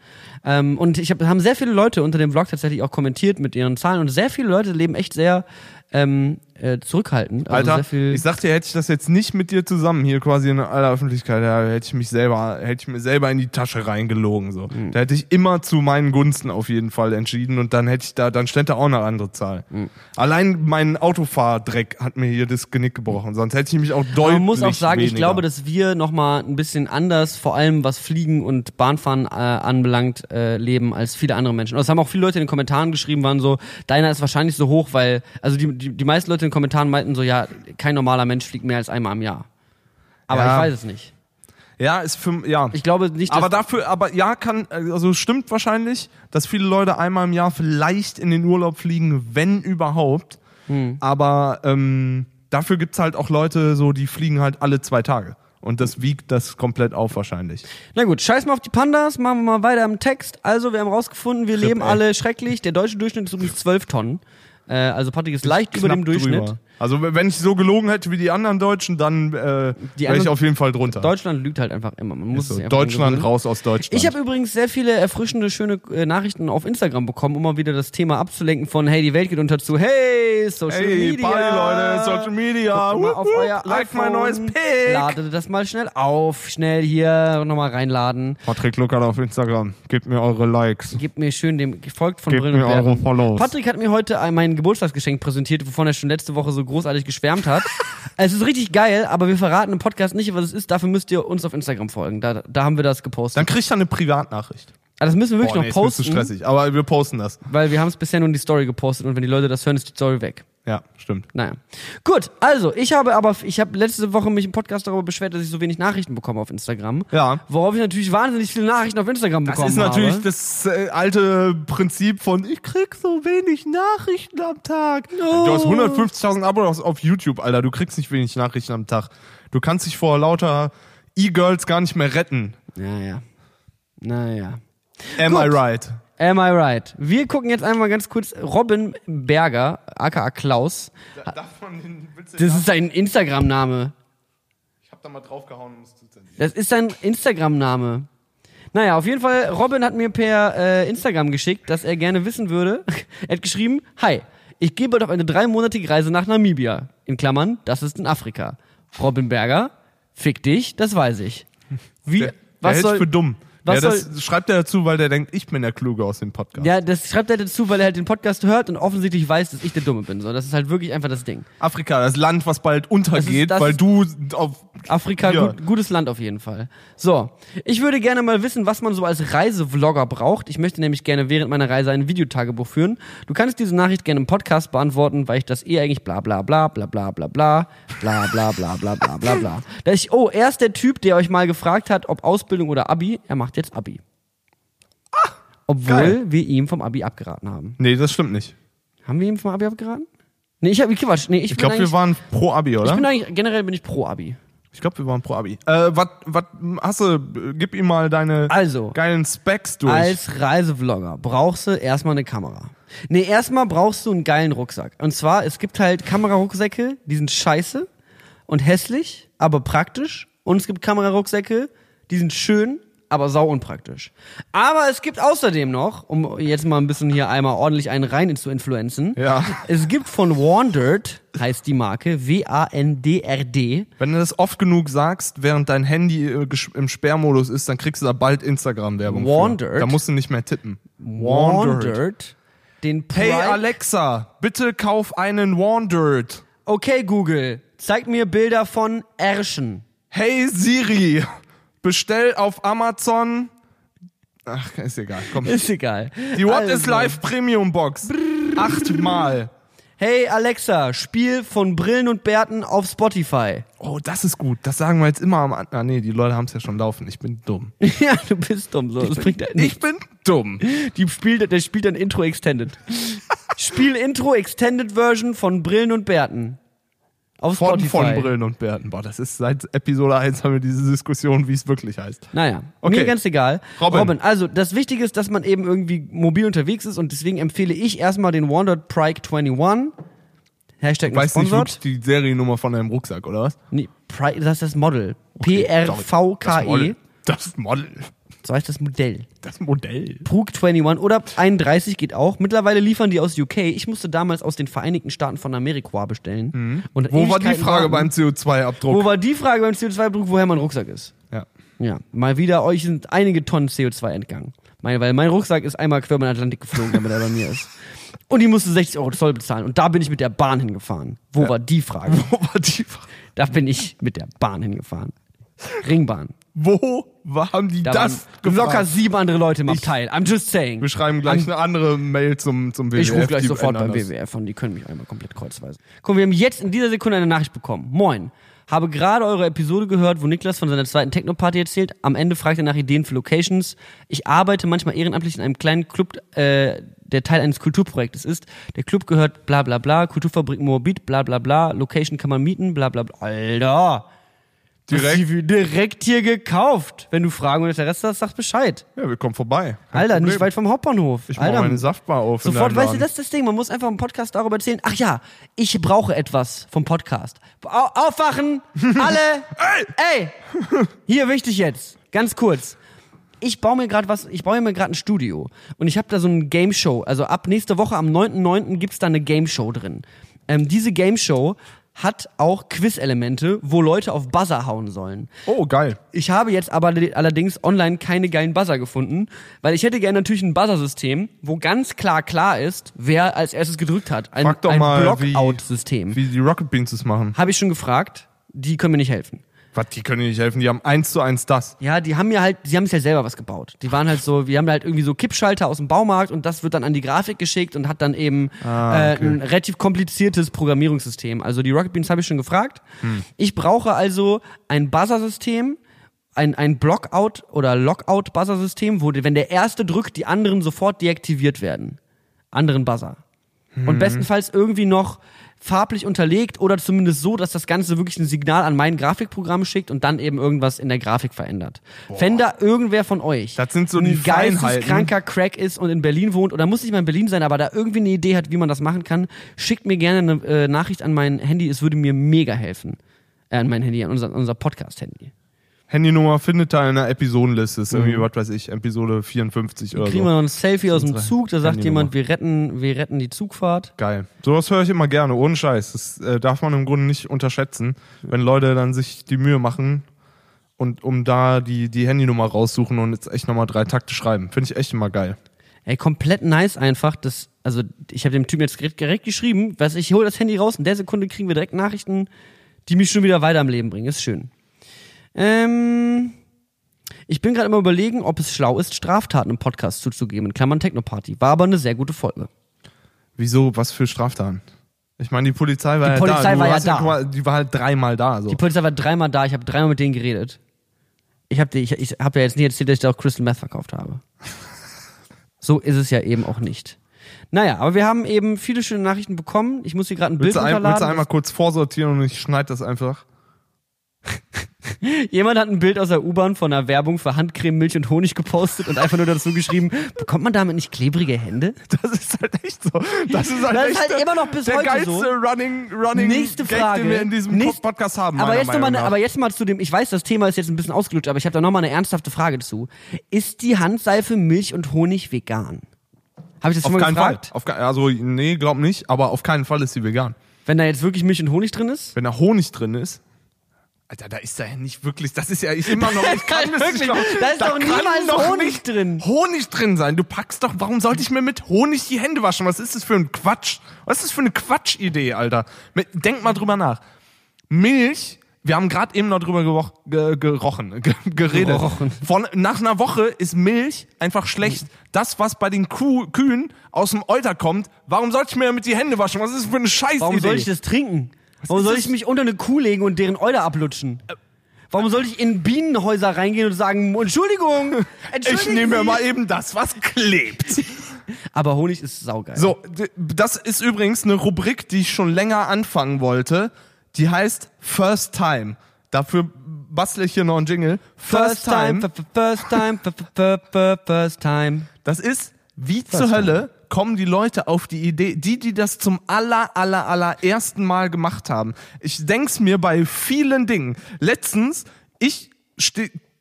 ähm, und ich hab, haben sehr viele Leute unter dem Vlog tatsächlich auch kommentiert mit ihren Zahlen und sehr viele Leute leben echt sehr ähm, äh, zurückhaltend. Also Alter, sehr viel, ich sag dir, hätte ich das jetzt nicht mit dir zusammen hier quasi in aller Öffentlichkeit, da hätte ich mich selber, hätte ich mir selber in die Tasche reingelogen so. Mhm. Da hätte ich immer zu meinen Gunsten auf jeden Fall entschieden und dann hätte ich da, dann ständ da auch eine andere Zahl. Mhm. Allein mein Autofahrdreck hat mir hier das Genick gebrochen, sonst hätte ich mich auch deutlich man muss auch sagen, ich weniger. glaube, dass wir nochmal ein bisschen anders, vor allem was Fliegen und Bahnfahren äh, anbelangt, äh, leben als viele andere Menschen. Und das haben auch viele Leute in den Kommentaren geschrieben, waren so, deiner ist wahrscheinlich so hoch, weil, also die, die, die meisten Leute in den Kommentaren meinten so, ja, kein normaler Mensch fliegt mehr als einmal im Jahr. Aber Ja. ich weiß es nicht. ja, ist für, ja. Ich glaube nicht, dass aber dafür, aber ja, kann, also stimmt wahrscheinlich, dass viele Leute einmal im Jahr vielleicht in den Urlaub fliegen, wenn überhaupt. Hm. Aber ähm, dafür gibt's halt auch Leute, so die fliegen halt alle zwei Tage. und das wiegt das komplett auf wahrscheinlich. Na gut, scheiß mal auf die Pandas, machen wir mal weiter im Text. Also, wir haben rausgefunden, wir leben ey. alle schrecklich. Der deutsche Durchschnitt ist übrigens 12 Tonnen. Äh, also Patrick ist leicht über dem Durchschnitt. drüber. Also wenn ich so gelogen hätte wie die anderen Deutschen, dann äh, wäre ich auf jeden Fall drunter. Deutschland lügt halt einfach immer. Man muss so, Deutschland raus aus Deutschland. Ich habe übrigens sehr viele erfrischende, schöne äh, Nachrichten auf Instagram bekommen, um mal wieder das Thema abzulenken von hey, die Welt geht unter zu hey, Social Hey, Media. Party, Leute, Social Media. Guckt mal auf euer like iPhone, mein neues Pick. Ladet das mal schnell auf, schnell hier nochmal reinladen. Patrick Luckert auf Instagram. Gebt mir eure Likes. Gebt mir schön dem gefolgt von Gebt Brillen mir eure Follows. Patrick hat mir heute ein- mein Geburtstagsgeschenk präsentiert, wovon er schon letzte Woche so großartig geschwärmt hat. es ist richtig geil, aber wir verraten im Podcast nicht, was es ist. Dafür müsst ihr uns auf Instagram folgen. Da, da haben wir das gepostet. Dann kriegt er eine Privatnachricht. Also das müssen wir wirklich Boah, nee, noch ist mir zu posten, stressig. Aber wir posten das. weil wir haben es bisher nur in die Story gepostet und wenn die Leute das hören, ist die Story weg. Ja, stimmt. Naja. Gut, also, ich habe aber, ich habe letzte Woche mich im Podcast darüber beschwert, dass ich so wenig Nachrichten bekomme auf Instagram. Ja. Worauf ich natürlich wahnsinnig viele Nachrichten auf Instagram Das bekommen ist natürlich habe. das äh, alte Prinzip von ich krieg so wenig Nachrichten am Tag. Du hast 150.000 Abos auf YouTube, Alter. Du kriegst nicht wenig Nachrichten am Tag. Du kannst dich vor lauter E-Girls gar nicht mehr retten. Naja. Naja. Am Gut. I right? Am I right? Wir gucken jetzt einmal ganz kurz Robin Berger, aka Klaus. Davon den willst du Das ist sein Instagram-Name. Ich hab da mal draufgehauen, um es zu zensieren. Das ist sein Instagram-Name. Naja, auf jeden Fall, Robin hat mir per äh, Instagram geschickt, dass er gerne wissen würde. er hat geschrieben, Hi, ich gehe bald auf eine dreimonatige Reise nach Namibia. In Klammern, das ist in Afrika. Robin Berger, fick dich, das weiß ich. Wie, Der, der was soll, für dumm. Was ja, das schreibt er dazu, weil der denkt, ich bin der Kluge aus dem Podcast. ja, das schreibt er dazu, weil er halt den Podcast hört und offensichtlich weiß, dass ich der Dumme bin. So, das ist halt wirklich einfach das Ding. Afrika, das Land, was bald untergeht, das weil ist- du auf Afrika, Ja. gut, gutes Land auf jeden Fall. So, ich würde gerne mal wissen, was man so als Reisevlogger braucht. Ich möchte nämlich gerne während meiner Reise ein Videotagebuch führen. Du kannst diese Nachricht gerne im Podcast beantworten, weil ich das eh eigentlich bla bla bla bla bla bla bla bla bla bla bla bla bla bla. Oh, er ist der Typ, der euch mal gefragt hat, ob Ausbildung oder Abi. Er macht jetzt Abi. Obwohl geil. wir ihm vom Abi abgeraten haben. Nee, das stimmt nicht. Haben wir ihm vom Abi abgeraten? Nee, ich hab, Quatsch, nee, ich, Ich glaube, wir waren pro Abi, ich oder? bin eigentlich, generell bin ich pro Abi. Ich glaube, wir waren pro Abi. Äh, was, was, hast du, gib ihm mal deine Also, geilen Specs durch. Als Reisevlogger brauchst du erstmal eine Kamera. Nee, erstmal brauchst du einen geilen Rucksack. Und zwar, es gibt halt Kamerarucksäcke, die sind scheiße und hässlich, aber praktisch. Und es gibt Kamerarucksäcke, die sind schön, aber sau unpraktisch. Aber es gibt außerdem noch, um jetzt mal ein bisschen hier einmal ordentlich einen rein zu influenzen, Ja. es gibt von Wandered, heißt die Marke, W-A-N-D-R-D, Wenn du das oft genug sagst, während dein Handy äh, im Sperrmodus ist, dann kriegst du da bald Instagram-Werbung. für. Wandered. Da musst du nicht mehr tippen. Wandered, den Hey Alexa, bitte kauf einen Wandered. Okay, Google, zeig mir Bilder von Ärschen. Hey Siri, bestell auf Amazon. Ach, ist egal. Komm. Ist egal. Die What Also. is Life Premium Box. Achtmal. Hey Alexa, Spiel von Brillen und Bärten auf Spotify. Oh, das ist gut. Das sagen wir jetzt immer am Anfang. Ah, nee, die Leute haben es ja schon laufen. Ich bin dumm. ja, du bist dumm. So, das bringt ja Ich bin dumm. Die spielt, der spielt dann Intro Extended. Spiel Intro Extended Version von Brillen und Bärten. Auf Von, Spotify. von Brillen und Bärten. Boah, das ist seit Episode 1 haben wir diese Diskussion, wie es wirklich heißt. Naja, Okay. mir ganz egal. Robin. also das Wichtige ist, dass man eben irgendwie mobil unterwegs ist und deswegen empfehle ich erstmal den Wandered Prike 21. Hashtag nicht Weißt nicht die Seriennummer von deinem Rucksack, oder was? Nee, Pri das ist das Model. Das P-R-V-K-E. Das Model. So heißt das Modell. Das Modell. Prug 21 oder 31 geht auch. Mittlerweile liefern die aus UK. Ich musste damals aus den Vereinigten Staaten von Amerika bestellen. Und Mhm. Wo war die Frage beim CO2-Abdruck? Wo war die Frage beim CO2-Druck, woher mein Rucksack ist? Ja. Ja, mal wieder, euch sind einige Tonnen CO2 entgangen. Meine, weil mein Rucksack ist einmal quer über den Atlantik geflogen, damit er bei mir ist. Und die musste 60 Euro Zoll bezahlen. Und da bin ich mit der Bahn hingefahren. Wo Ja. war die Frage? Wo war die Frage? Da bin ich mit der Bahn hingefahren. Ringbahn. Wo haben die Da das waren locker sieben andere Leute im Abteil. I'm just saying. Wir schreiben gleich eine andere Mail zum, zum WWF. Ich rufe gleich sofort beim. WWF an, die können mich einmal komplett kreuzweisen. Guck, wir haben jetzt in dieser Sekunde eine Nachricht bekommen. Moin. Habe gerade eure Episode gehört, wo Niklas von seiner zweiten Techno-Party erzählt. Am Ende fragt er nach Ideen für Locations. Ich arbeite manchmal ehrenamtlich in einem kleinen Club, äh, der Teil eines Kulturprojektes ist. Der Club gehört bla bla bla, Kulturfabrik Moabit, bla bla bla, Location kann man mieten, bla bla bla. Alter! Direkt. Direkt, hier gekauft. Wenn du Fragen oder Interesse hast, sag Bescheid. Ja, wir kommen vorbei. Kein Alter, Problem. nicht weit vom Hauptbahnhof. Ich Alter, meine Saftbar auf. Sofort, weißt du, das ist das Ding. Man muss einfach im Podcast darüber erzählen. Ach ja, ich brauche etwas vom Podcast. Au aufwachen! Alle! Ey! Hier wichtig jetzt. Ganz kurz. Ich baue mir gerade was, ich baue mir gerade ein Studio. Und ich habe da so eine Game Show. Also ab nächste Woche am 9.9. gibt's da eine Game Show drin. Ähm, diese Game Show hat auch Quiz-Elemente, wo Leute auf Buzzer hauen sollen. Oh, geil. Ich habe jetzt aber allerdings online keine geilen Buzzer gefunden, weil ich hätte gerne natürlich ein Buzzer-System, wo ganz klar klar ist, wer als erstes gedrückt hat. Ein, Frag doch ein mal, wie- Blockout-System. Wie die Rocket Beans es machen. Habe ich schon gefragt, die können mir nicht helfen. Was, die können dir nicht helfen. Die haben eins zu eins das. Ja, die haben mir halt, sie haben sich ja selber was gebaut. Die waren halt so, wir haben halt irgendwie so Kippschalter aus dem Baumarkt und das wird dann an die Grafik geschickt und hat dann eben Ah, äh, ein relativ kompliziertes Programmierungssystem. Also die Rocket Beans habe ich schon gefragt. Hm. Ich brauche also ein Buzzer-System, ein, ein Blockout oder Lockout-Buzzer-System, wo, die- wenn der erste drückt, die anderen sofort deaktiviert werden. Anderen Buzzer. Mhm. Und bestenfalls irgendwie noch farblich unterlegt oder zumindest so, dass das Ganze wirklich ein Signal an mein Grafikprogramm schickt und dann eben irgendwas in der Grafik verändert. Wenn da irgendwer von euch Das sind so ein geisteskranker Crack ist und in Berlin wohnt oder muss nicht mal in Berlin sein, aber da irgendwie eine Idee hat, wie man das machen kann, schickt mir gerne eine äh, Nachricht an mein Handy. Es würde mir mega helfen. Äh, an mein Handy, an unser, unser Podcast-Handy. Handynummer findet da in der Episodenliste. Ist irgendwie, was weiß ich, Episode 54 oder Kriegen so. wir noch ein Selfie aus dem Zug, da sagt jemand, wir retten, wir retten die Zugfahrt. Geil. Sowas höre ich immer gerne, ohne Scheiß. Das äh, darf man im Grunde nicht unterschätzen, wenn Leute dann sich die Mühe machen und um da die, die Handynummer raussuchen und jetzt echt nochmal drei Takte schreiben. Finde ich echt immer geil. Ey, komplett nice einfach. Das, also ich habe dem Typen jetzt direkt, direkt geschrieben, was ich hole das Handy raus, in der Sekunde kriegen wir direkt Nachrichten, die mich schon wieder weiter am Leben bringen. Ist schön. Ähm, ich bin gerade immer überlegen, ob es schlau ist, Straftaten im Podcast zuzugeben, in Klammern Technoparty. War aber eine sehr gute Folge. Wieso? Was für Straftaten? Ich meine, die Polizei war Die ja Polizei da. War ja da. quasi- Die war halt dreimal da. So. Die Polizei war dreimal da, ich habe dreimal mit denen geredet. Ich habe ich, ich hab ja jetzt nicht erzählt, dass ich da auch Crystal Meth verkauft habe. So ist es ja eben auch nicht. Naja, aber wir haben eben viele schöne Nachrichten bekommen. Ich muss hier gerade ein Bild Willst du, ein, willst du einmal kurz vorsortieren und ich schneide das einfach? Jemand hat ein Bild aus der U-Bahn von einer Werbung für Handcreme, Milch und Honig gepostet und einfach nur dazu geschrieben, bekommt man damit nicht klebrige Hände? Das ist halt echt so. Das ist halt, Das ist halt immer noch bis der heute geilste so. Running, Running Nächste Gag, Frage. den wir in diesem Nächst- Podcast haben. Aber jetzt, mal aber jetzt mal zu dem, ich weiß, das Thema ist jetzt ein bisschen ausgelutscht, aber ich habe da nochmal eine ernsthafte Frage zu. Ist die Handseife Milch und Honig vegan? Habe ich das schon Auf mal keinen gefragt? Fall. Auf, also, nee, glaub nicht, aber auf keinen Fall ist sie vegan. Wenn da jetzt wirklich Milch und Honig drin ist? Wenn da Honig drin ist, Alter, da ist da ja nicht wirklich, das ist ja ich immer noch, ich kann das Wirklich? nicht glauben. Da ist doch kann niemals doch Honig drin. Honig drin sein. Du packst doch, warum sollte ich mir mit Honig die Hände waschen? Was ist das für ein Quatsch? Was ist das für eine Quatschidee, Alter? Denk mal drüber nach. Milch, wir haben gerade eben noch drüber geroch, ge, gerochen, ge, geredet. Gerochen. Von, nach einer Woche ist Milch einfach schlecht. Das, was bei den Kuh, Kühen aus dem Euter kommt, warum sollte ich mir damit die Hände waschen? Was ist das für eine Scheißidee? Warum soll ich das trinken? Warum soll ich mich unter eine Kuh legen und deren Euter ablutschen? Warum soll ich in Bienenhäuser reingehen und sagen, Entschuldigung, Ich nehme mir mal eben das, was klebt. Aber Honig ist saugeil. So, das ist übrigens eine Rubrik, die ich schon länger anfangen wollte. Die heißt First Time. Dafür bastle ich hier noch einen Jingle. First time, first time, f- f- f- f- first time. Das ist, wie zur Hölle kommen die Leute auf die Idee, die, die das zum aller, aller, allerersten Mal gemacht haben. Ich denk's mir bei vielen Dingen. Letztens, ich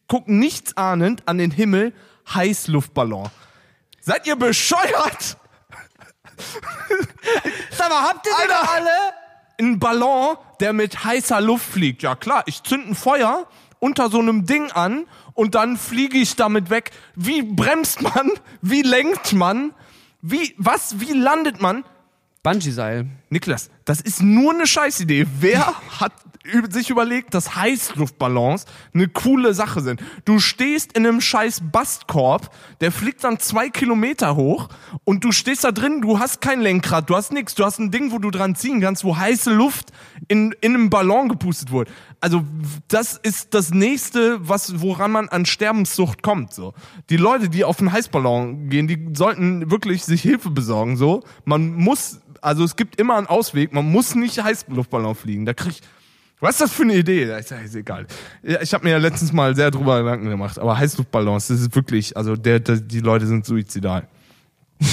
guck nichts ahnend an den Himmel, Heißluftballon. Seid ihr bescheuert? Sag mal, habt ihr doch alle? ein Ballon, der mit heißer Luft fliegt. Ja klar, ich zünd ein Feuer unter so einem Ding an und dann fliege ich damit weg. Wie bremst man? Wie lenkt man? Wie, was, wie landet man? Bungee-Seil. Niklas, das ist nur eine Scheißidee. Wer hat sich überlegt, dass Heißluftballons eine coole Sache sind? Du stehst in einem scheiß Bastkorb, der fliegt dann zwei Kilometer hoch und du stehst da drin, du hast kein Lenkrad, du hast nichts, du hast ein Ding, wo du dran ziehen kannst, wo heiße Luft in, in einem Ballon gepustet wird. Also das ist das nächste, was woran man an Sterbenssucht kommt. So die Leute, die auf einen Heißballon gehen, die sollten wirklich sich Hilfe besorgen. So man muss also es gibt immer einen Ausweg. Man muss nicht Heißluftballon fliegen. Da krieg ich, Was ist das für eine Idee? Ich sag, ist egal. Ich habe mir ja letztens mal sehr drüber Gedanken gemacht, aber Heißluftballons, das ist wirklich, also der, der, die Leute sind suizidal.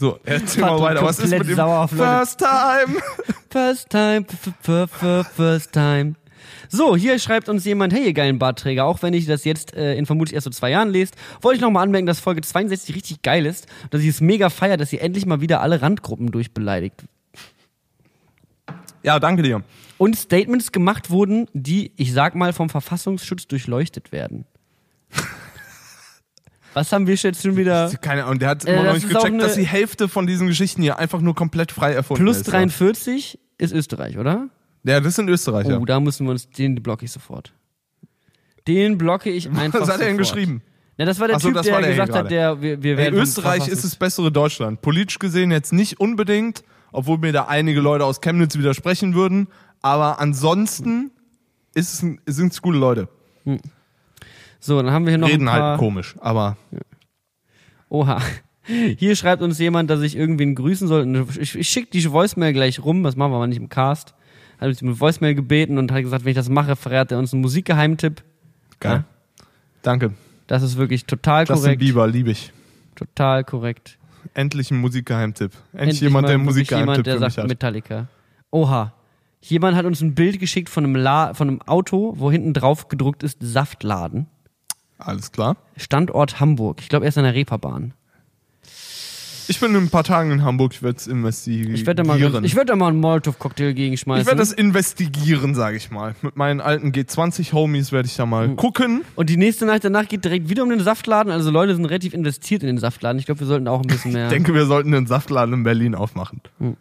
So, erzähl mal weiter. Was ist mit dem auf. First Time? First time, first time. So, hier schreibt uns jemand, hey ihr geilen Bartträger, auch wenn ich das jetzt äh, in vermutlich erst so zwei Jahren lest, wollte ich nochmal anmerken, dass Folge 62 richtig geil ist und dass ich es mega feier, dass ihr endlich mal wieder alle Randgruppen durchbeleidigt. Ja, danke dir. Und Statements gemacht wurden, die, ich sag mal, vom Verfassungsschutz durchleuchtet werden. Was haben wir jetzt schon wieder? Keine Ahnung, der hat Äh, immer noch das nicht gecheckt, dass die Hälfte von diesen Geschichten hier einfach nur komplett frei erfunden Plus ist. 43 ist Österreich, oder? Ja, das sind Österreicher. Oh, da müssen wir uns, den blocke ich sofort. Den blocke ich einfach Was hat er denn geschrieben? Na, das war der so, Typ, der der gesagt hat, der, wir, wir werden vom Österreich ist das bessere Deutschland. Politisch gesehen jetzt nicht unbedingt, obwohl mir da einige Leute aus Chemnitz widersprechen würden. Aber ansonsten sind es coole Leute. So, dann haben wir hier noch Reden ein paar. halt komisch, aber Oha. Hier schreibt uns jemand, dass ich irgendwen grüßen soll. Ich, ich schicke die Voicemail gleich rum, das machen wir aber nicht im Cast. Hat uns mit Voicemail gebeten und hat gesagt, wenn ich das mache, verrät er uns einen Musikgeheimtipp. geil. Danke. Das ist wirklich total Justin korrekt. Bieber, liebe ich. Total korrekt. Endlich ein Musikgeheimtipp. Endlich, Endlich jemand, der einen Musikgeheimtipp jemand, der für mich sagt hat. Metallica. Oha. Jemand hat uns ein Bild geschickt von einem, La von einem Auto, wo hinten drauf gedruckt ist Saftladen. Alles klar. Standort Hamburg. Ich glaube, er ist an der Reeperbahn. Ich bin in ein paar Tagen in Hamburg, ich werde es investigieren. Ich werde da mal, ich werd da mal einen Molotow-Cocktail gegenschmeißen. Ich werde das investigieren, sage ich mal. Mit meinen alten G20-Homies werde ich da mal gucken. Und die nächste Nacht danach geht direkt wieder um den Saftladen. Also Leute sind relativ investiert in den Saftladen. Ich glaube, wir sollten auch ein bisschen mehr. Ich denke, wir sollten einen Saftladen in Berlin aufmachen. Hm.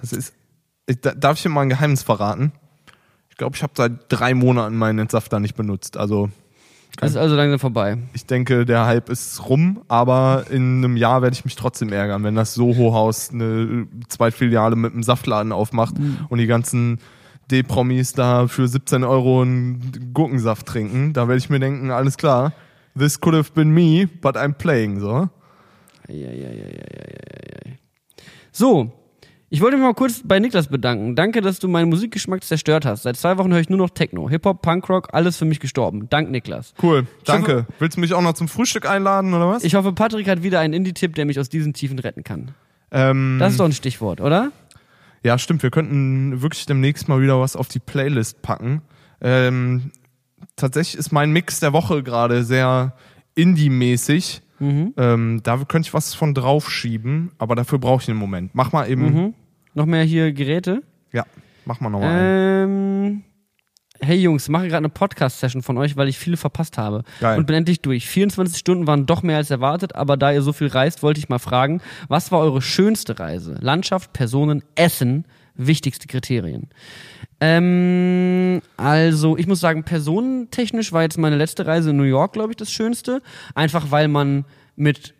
Das ist. Ich, da, darf ich dir mal ein Geheimnis verraten? Ich glaube, ich habe seit drei Monaten meinen Entsafter nicht benutzt. Also ist also langsam vorbei. ich denke, der Hype ist rum, aber in einem Jahr werde ich mich trotzdem ärgern, wenn das Soho-Haus eine Zweitfiliale mit einem Saftladen aufmacht Hm. und die ganzen D-Promis da für 17 Euro einen Gurkensaft trinken. Da werde ich mir denken, alles klar, this could have been me, but I'm playing, so. Eieieiei. So, ich wollte mich mal kurz bei Niklas bedanken. Danke, dass du meinen Musikgeschmack zerstört hast. Seit zwei Wochen höre ich nur noch Techno, Hip-Hop, Punkrock, alles für mich gestorben. Dank Niklas. Cool, danke. Willst du mich auch noch zum Frühstück einladen, oder was? Ich hoffe, Patrick hat wieder einen Indie-Tipp, der mich aus diesen Tiefen retten kann. ähm, Das ist doch ein Stichwort, oder? Ja, stimmt. Wir könnten wirklich demnächst mal wieder was auf die Playlist packen. Ähm, tatsächlich ist mein Mix der Woche gerade sehr Indie-mäßig. Mhm. Ähm, da könnte ich was von draufschieben, aber dafür brauche ich einen Moment. Mach mal eben. Mhm. Noch mehr hier Geräte? Ja, mach mal nochmal. Ähm, hey Jungs, mache gerade eine Podcast-Session von euch, weil ich viele verpasst habe. Geil. Und bin endlich durch. 24 Stunden waren doch mehr als erwartet, aber da ihr so viel reist, wollte ich mal fragen, was war eure schönste Reise? Landschaft, Personen, Essen, wichtigste Kriterien. Ähm, also, ich muss sagen, personentechnisch war jetzt meine letzte Reise in New York, glaube ich, das Schönste. Einfach weil man mit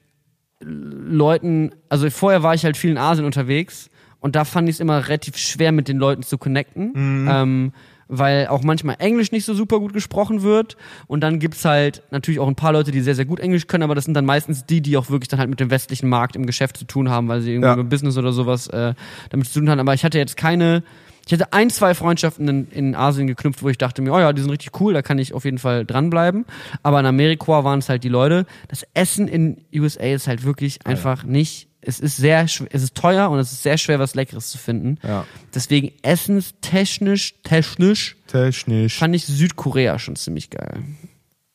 Leuten, also vorher war ich halt viel in Asien unterwegs und da fand ich es immer relativ schwer, mit den Leuten zu connecten, ähm, weil auch manchmal Englisch nicht so super gut gesprochen wird und dann gibt's halt natürlich auch ein paar Leute, die sehr, sehr gut Englisch können, aber das sind dann meistens die, die auch wirklich dann halt mit dem westlichen Markt im Geschäft zu tun haben, weil sie irgendwie Ja. mit Business oder sowas äh, damit zu tun haben. Aber ich hatte jetzt keine, ich hatte ein, zwei Freundschaften in, in Asien geknüpft, wo ich dachte mir, oh ja, die sind richtig cool, da kann ich auf jeden Fall dranbleiben. Aber in Amerika waren es halt die Leute. Das Essen in USA ist halt wirklich einfach nicht. Es ist sehr, es ist teuer und es ist sehr schwer, was Leckeres zu finden. Ja. Deswegen essenstechnisch, technisch Technisch. fand ich Südkorea schon ziemlich geil.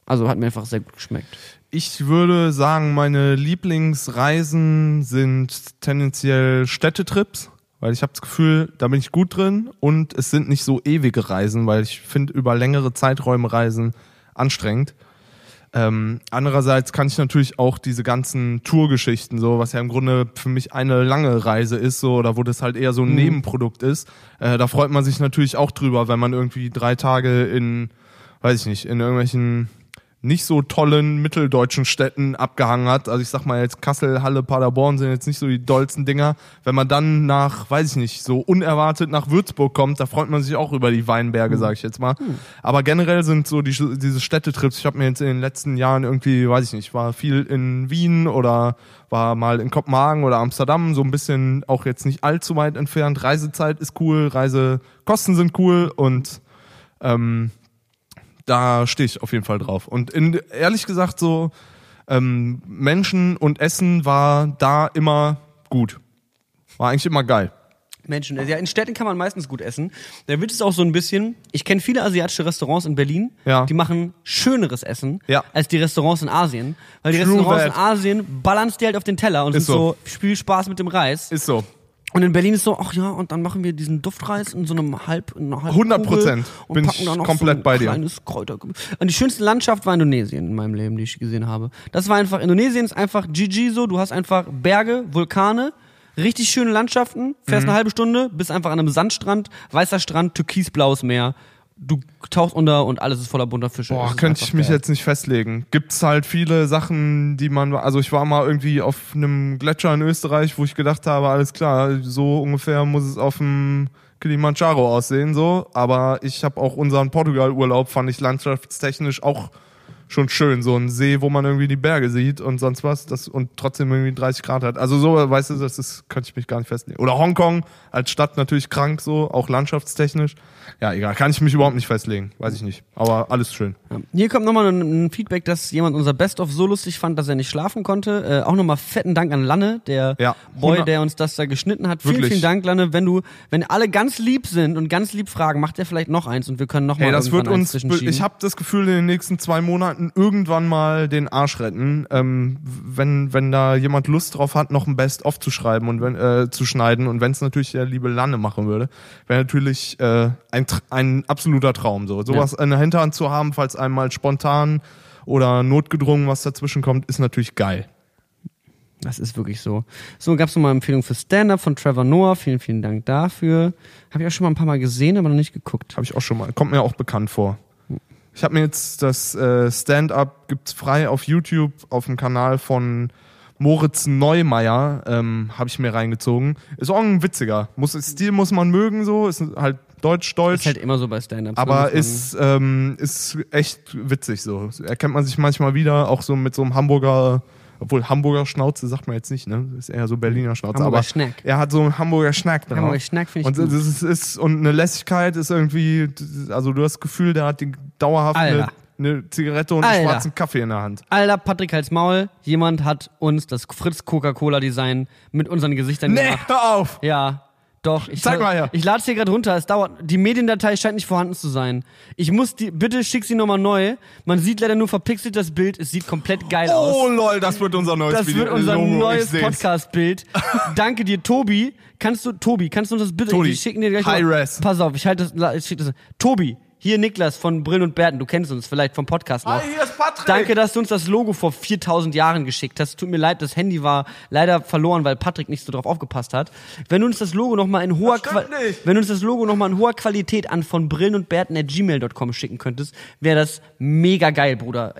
Also hat mir einfach sehr gut geschmeckt. Ich würde sagen, meine Lieblingsreisen sind tendenziell Städtetrips, weil ich habe das Gefühl, da bin ich gut drin und es sind nicht so ewige Reisen, weil ich finde über längere Zeiträume reisen anstrengend. Ähm, andererseits kann ich natürlich auch diese ganzen Tourgeschichten, so was ja im Grunde für mich eine lange Reise ist, so oder wo das halt eher so ein Nebenprodukt ist, äh, da freut man sich natürlich auch drüber, wenn man irgendwie drei Tage in, weiß ich nicht, in irgendwelchen nicht so tollen mitteldeutschen Städten abgehangen hat. Also ich sag mal jetzt Kassel, Halle, Paderborn sind jetzt nicht so die dollsten Dinger. Wenn man dann nach, weiß ich nicht, so unerwartet nach Würzburg kommt, da freut man sich auch über die Weinberge, sag ich jetzt mal. Aber generell sind so die, diese Städtetrips, ich habe mir jetzt in den letzten Jahren irgendwie, weiß ich nicht, war viel in Wien oder war mal in Kopenhagen oder Amsterdam, so ein bisschen auch jetzt nicht allzu weit entfernt. Reisezeit ist cool, Reisekosten sind cool und Ähm, da stehe ich auf jeden Fall drauf. Und in, ehrlich gesagt, so ähm, Menschen und Essen war da immer gut. War eigentlich immer geil. Menschen. Ja, in Städten kann man meistens gut essen. Da wird es auch so ein bisschen. Ich kenne viele asiatische Restaurants in Berlin, Ja. die machen schöneres Essen Ja. als die Restaurants in Asien. Weil die True Restaurants in that. Asien ballern die halt auf den Teller und Ist sind so, so. Spiel Spaß mit dem Reis. Ist so. Und in Berlin ist so, ach ja, und dann machen wir diesen Duftreis in so einem halb, in einer halben 100% Kugel und bin ich komplett so ein bei dir. kleines Kräuter. Und die schönste Landschaft war Indonesien in meinem Leben, die ich gesehen habe. Das war einfach, Indonesien ist einfach GG so, du hast einfach Berge, Vulkane, richtig schöne Landschaften, fährst Mhm. eine halbe Stunde, bist einfach an einem Sandstrand, weißer Strand, türkisblaues Meer. Du tauchst unter und alles ist voller bunter Fische. Boah, könnte ich mich geil. jetzt nicht festlegen. Gibt's halt viele Sachen, die man, also ich war mal irgendwie auf einem Gletscher in Österreich, wo ich gedacht habe, alles klar, so ungefähr muss es auf dem Kilimanjaro aussehen, so. Aber ich habe auch unseren Portugal-Urlaub, fand ich landschaftstechnisch auch schon schön. So ein See, wo man irgendwie die Berge sieht und sonst was, das und trotzdem irgendwie 30 Grad hat. Also so, weißt du, das ist, könnte ich mich gar nicht festlegen. Oder Hongkong als Stadt natürlich krank, so, auch landschaftstechnisch. Ja, egal, kann ich mich überhaupt nicht festlegen. Weiß ich nicht. Aber alles schön. Ja. Hier kommt nochmal ein, ein Feedback, dass jemand unser Best-of so lustig fand, dass er nicht schlafen konnte. Äh, auch nochmal fetten Dank an Lanne, der Ja, Boy, 100 der uns das da geschnitten hat. Vielen, Wirklich. vielen Dank, Lanne. Wenn du, wenn alle ganz lieb sind und ganz lieb fragen, macht er vielleicht noch eins und wir können nochmal Hey, das wird uns. Ich habe das Gefühl, in den nächsten zwei Monaten irgendwann mal den Arsch retten, ähm, wenn wenn da jemand Lust drauf hat, noch ein Best of zu schreiben und wenn äh, zu schneiden und wenn es natürlich der liebe Lanne machen würde, wäre natürlich äh, ein ein absoluter Traum so. Sowas in der Hinterhand zu haben, falls einem mal spontan oder notgedrungen was dazwischen kommt, ist natürlich geil. Das ist wirklich so. So, gab es nochmal Empfehlung für Stand-Up von Trevor Noah. Vielen, vielen Dank dafür. Habe ich auch schon mal ein paar Mal gesehen, aber noch nicht geguckt. Habe ich auch schon mal. Kommt mir auch bekannt vor. Ich habe mir jetzt das äh, Stand-up gibt's frei auf YouTube auf dem Kanal von Moritz Neumeier ähm, habe ich mir reingezogen. Ist auch ein witziger. Muss Stil muss man mögen so, ist halt deutsch Ist deutsch, halt immer so bei Stand-Ups. ne? aber man- ist ähm, ist echt witzig so. Erkennt man sich manchmal wieder auch so mit so einem Hamburger obwohl Hamburger Schnauze sagt man jetzt nicht, ne? Ist eher so Berliner Schnauze, Hamburger aber Schnack. er hat so einen Hamburger Schnack drauf. Hamburger Schnack finde ich Und gut. ist, ist und eine Lässigkeit ist irgendwie, also du hast das Gefühl, der hat die dauerhaft eine, eine Zigarette und einen Alter. schwarzen Kaffee in der Hand. Alter, Patrick Hals Maul, jemand hat uns das Fritz Coca-Cola Design mit unseren Gesichtern Nee, gemacht. hör auf! Ja, doch. Ich Zeig mal her. Ich lade es hier gerade runter. Es dauert. Die Mediendatei scheint nicht vorhanden zu sein. Ich muss die. Bitte schick sie nochmal neu. Man sieht leider nur verpixelt das Bild. Es sieht komplett geil aus. Oh lol, das wird unser neues Das Video. wird unser Logo, neues ich. Podcast-Bild. Danke dir, Tobi. Kannst du, Tobi, kannst du uns das bitte, Tobi, wir schicken dir gleich High mal- res. Pass auf, ich halte das, ich schick das. Tobi, hier Niklas von Brillen und Bärten, du kennst uns vielleicht vom Podcast noch. Hi, hier ist Patrick. Danke, dass du uns das Logo vor 4000 Jahren geschickt hast. Tut mir leid, das Handy war leider verloren, weil Patrick nicht so drauf aufgepasst hat. Wenn du uns das Logo nochmal in hoher wenn du uns das Logo noch mal in hoher Qualität an von Brillen und Bärten at gmail.com schicken könntest, wäre das mega geil, Bruder.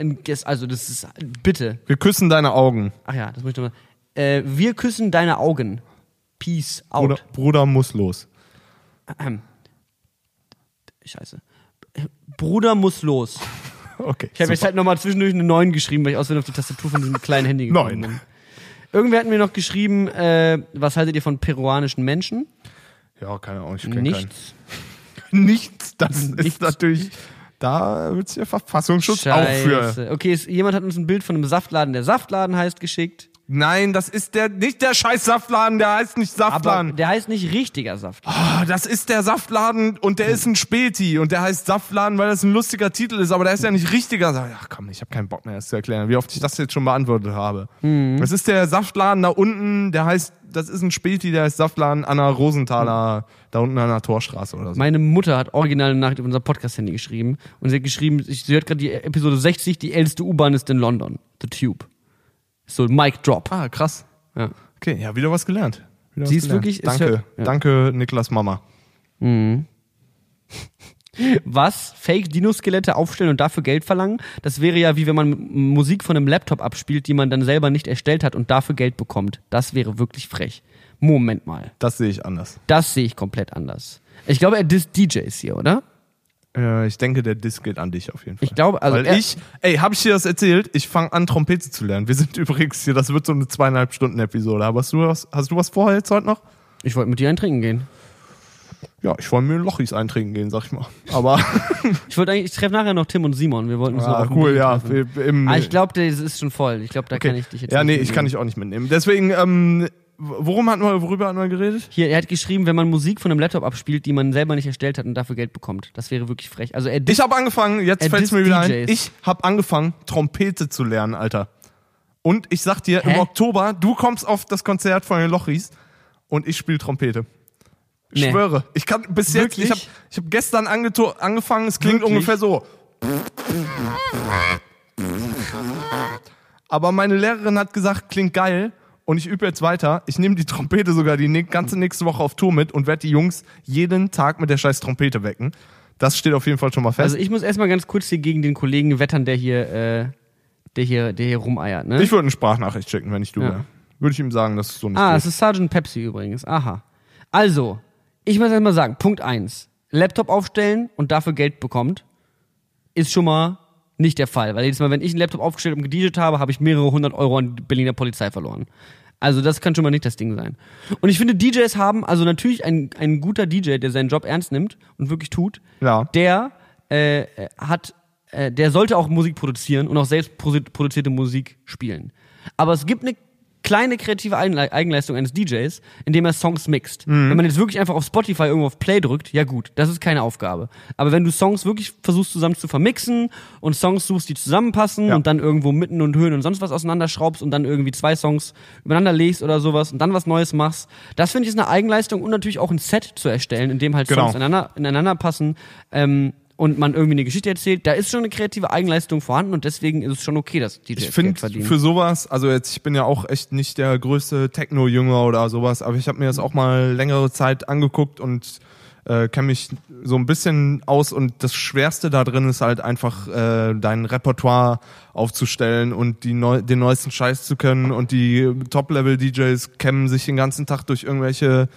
Also, das ist, bitte. Wir küssen deine Augen. Ach ja, das möchte ich mal. Äh, wir küssen deine Augen. Peace out. Bruder, Bruder muss los. Scheiße. Bruder muss los. Okay. Ich habe jetzt halt nochmal zwischendurch eine 9 geschrieben, weil ich außerdem auf die Tastatur von diesem kleinen Handy gekommen bin. Irgendwer hat mir noch geschrieben, äh, was haltet ihr von peruanischen Menschen? ja, keine Ahnung, ich kenn Nichts. keinen. Nichts. Das Nichts. ist natürlich, da wird sich der Verfassungsschutz auch für. Scheiße. Okay, es, jemand hat uns ein Bild von einem Saftladen, der Saftladen heißt, geschickt. Nein, das ist der, nicht der scheiß Saftladen, der heißt nicht Aber Saftladen. der heißt nicht richtiger Saft. Ah, das ist der Saftladen und der ist ein Späti und der heißt Saftladen, weil das ein lustiger Titel ist, aber der ist ja nicht richtiger. Saft- Ach komm, ich habe keinen Bock mehr, das zu erklären, wie oft ich das jetzt schon beantwortet habe. Das ist der Saftladen da unten, der heißt, das ist ein Späti, der heißt Saftladen an der Rosenthaler, da unten an der Torstraße oder so. Meine Mutter hat original eine Nachricht auf unser Podcast-Handy geschrieben und sie hat geschrieben, sie hört gerade die Episode 60, die älteste U-Bahn ist in London. The Tube. So, Mic Drop. Ah, krass. Ja. Okay, ja, wieder was gelernt. Wieder Sie was ist gelernt. wirklich- ist Danke, ja- ja. danke, Niklas Mama. Was? Fake-Dinoskelette aufstellen und dafür Geld verlangen? Das wäre ja wie wenn man Musik von einem Laptop abspielt, die man dann selber nicht erstellt hat und dafür Geld bekommt. Das wäre wirklich frech. Moment mal. Das sehe ich anders. Das sehe ich komplett anders. Ich glaube, er disst DJs hier, oder? Äh, ich denke, der Disk geht an dich auf jeden Fall. Ich glaube, also Weil ich, ey, habe ich dir das erzählt? Ich fange an, Trompete zu lernen. Wir sind übrigens hier, das wird so eine zweieinhalb Stunden Episode. Aber hast du was, hast du was vor jetzt heute noch? Ich wollte mit dir ein Trinken gehen. Ja, ich wollte mir Lochis eintrinken gehen, sag ich mal. Aber Ich wollte eigentlich, ich treffe nachher noch Tim und Simon. Wir wollten uns noch ah, cool, ja. treffen. wir- Im, Ah, ich glaube, das ist schon voll. Ich glaube, da okay. kann ich dich jetzt Ja, nee, ich kann dich auch nicht mitnehmen. Deswegen, ähm, worum hatten wir, worüber hatten wir geredet? Hier, er hat geschrieben, wenn man Musik von einem Laptop abspielt, die man selber nicht erstellt hat und dafür Geld bekommt. Das wäre wirklich frech. Also er Ich habe angefangen, jetzt fällt es mir wieder ein, DJs. ich habe angefangen, Trompete zu lernen, Alter. Und ich sag dir, Hä? im Oktober, du kommst auf das Konzert von den Lochis und ich spiele Trompete. Ich Nee. schwöre. Ich kann bis jetzt, Wirklich? ich habe ich hab gestern angefangen, es klingt Wirklich? ungefähr so. Aber meine Lehrerin hat gesagt, klingt geil und ich übe jetzt weiter. Ich nehme die Trompete sogar die ganze nächste Woche auf Tour mit und werde die Jungs jeden Tag mit der scheiß Trompete wecken. Das steht auf jeden Fall schon mal fest. Also ich muss erstmal ganz kurz hier gegen den Kollegen wettern, der hier, äh, der hier, der hier rumeiert, ne? Ich würde eine Sprachnachricht schicken, wenn ich du Ja. wäre. Würde ich ihm sagen, dass es so nicht ah, es ist Sergeant Pepsi übrigens. Aha. Also, ich muss erstmal sagen, Punkt eins: Laptop aufstellen und dafür Geld bekommt, ist schon mal nicht der Fall. Weil jedes Mal, wenn ich einen Laptop aufgestellt und gedjed habe, habe ich mehrere hundert Euro an die Berliner Polizei verloren. Also das kann schon mal nicht das Ding sein. Und ich finde, DJs haben, also natürlich ein, ein guter DJ, der seinen Job ernst nimmt und wirklich tut, Ja. der äh, hat, äh, der sollte auch Musik produzieren und auch selbst produ- produzierte Musik spielen. Aber es gibt eine kleine kreative Eigenleistung eines DJs, indem er Songs mixt. Mhm. Wenn man jetzt wirklich einfach auf Spotify irgendwo auf Play drückt, ja gut, das ist keine Aufgabe. Aber wenn du Songs wirklich versuchst zusammen zu vermixen und Songs suchst, die zusammenpassen Ja. und dann irgendwo mitten und Höhen und sonst was auseinanderschraubst und dann irgendwie zwei Songs übereinander legst oder sowas und dann was Neues machst, das finde ich ist eine Eigenleistung und natürlich auch ein Set zu erstellen, in dem halt Genau. Songs ineinander, ineinander passen. Ähm, und man irgendwie eine Geschichte erzählt, da ist schon eine kreative Eigenleistung vorhanden und deswegen ist es schon okay, dass DJs Ich finde für sowas, also jetzt, ich bin ja auch echt nicht der größte Techno-Jünger oder sowas, aber ich habe mir das auch mal längere Zeit angeguckt und äh, kenne mich so ein bisschen aus und das Schwerste da drin ist halt einfach äh, dein Repertoire aufzustellen und die neu, den neuesten Scheiß zu können und die Top-Level-DJs kämmen sich den ganzen Tag durch irgendwelche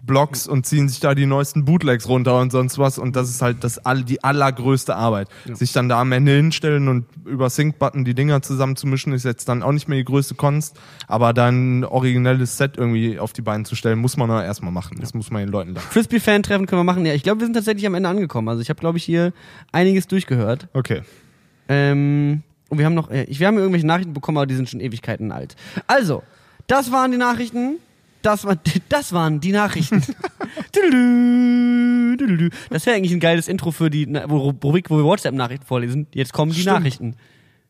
Blogs und ziehen sich da die neuesten Bootlegs runter und sonst was und das ist halt das all, die allergrößte Arbeit. Sich dann da am Ende hinstellen und über Sync-Button die Dinger zusammenzumischen ist jetzt dann auch nicht mehr die größte Kunst, aber dann ein originelles Set irgendwie auf die Beine zu stellen, muss man ja erstmal machen. Das muss man den Leuten lernen. Frisbee-Fan-Treffen können wir machen. Ja, ich glaube, wir sind tatsächlich am Ende angekommen. Also ich habe, glaube ich, hier einiges durchgehört. Okay. Ähm, und wir haben noch, äh, wir haben irgendwelche Nachrichten bekommen, aber die sind schon Ewigkeiten alt. Also, das waren die Nachrichten. Das, war, das waren die Nachrichten. Das wäre eigentlich ein geiles Intro für die Rubrik, wo wir WhatsApp-Nachrichten vorlesen. Jetzt kommen die Stimmt. Nachrichten.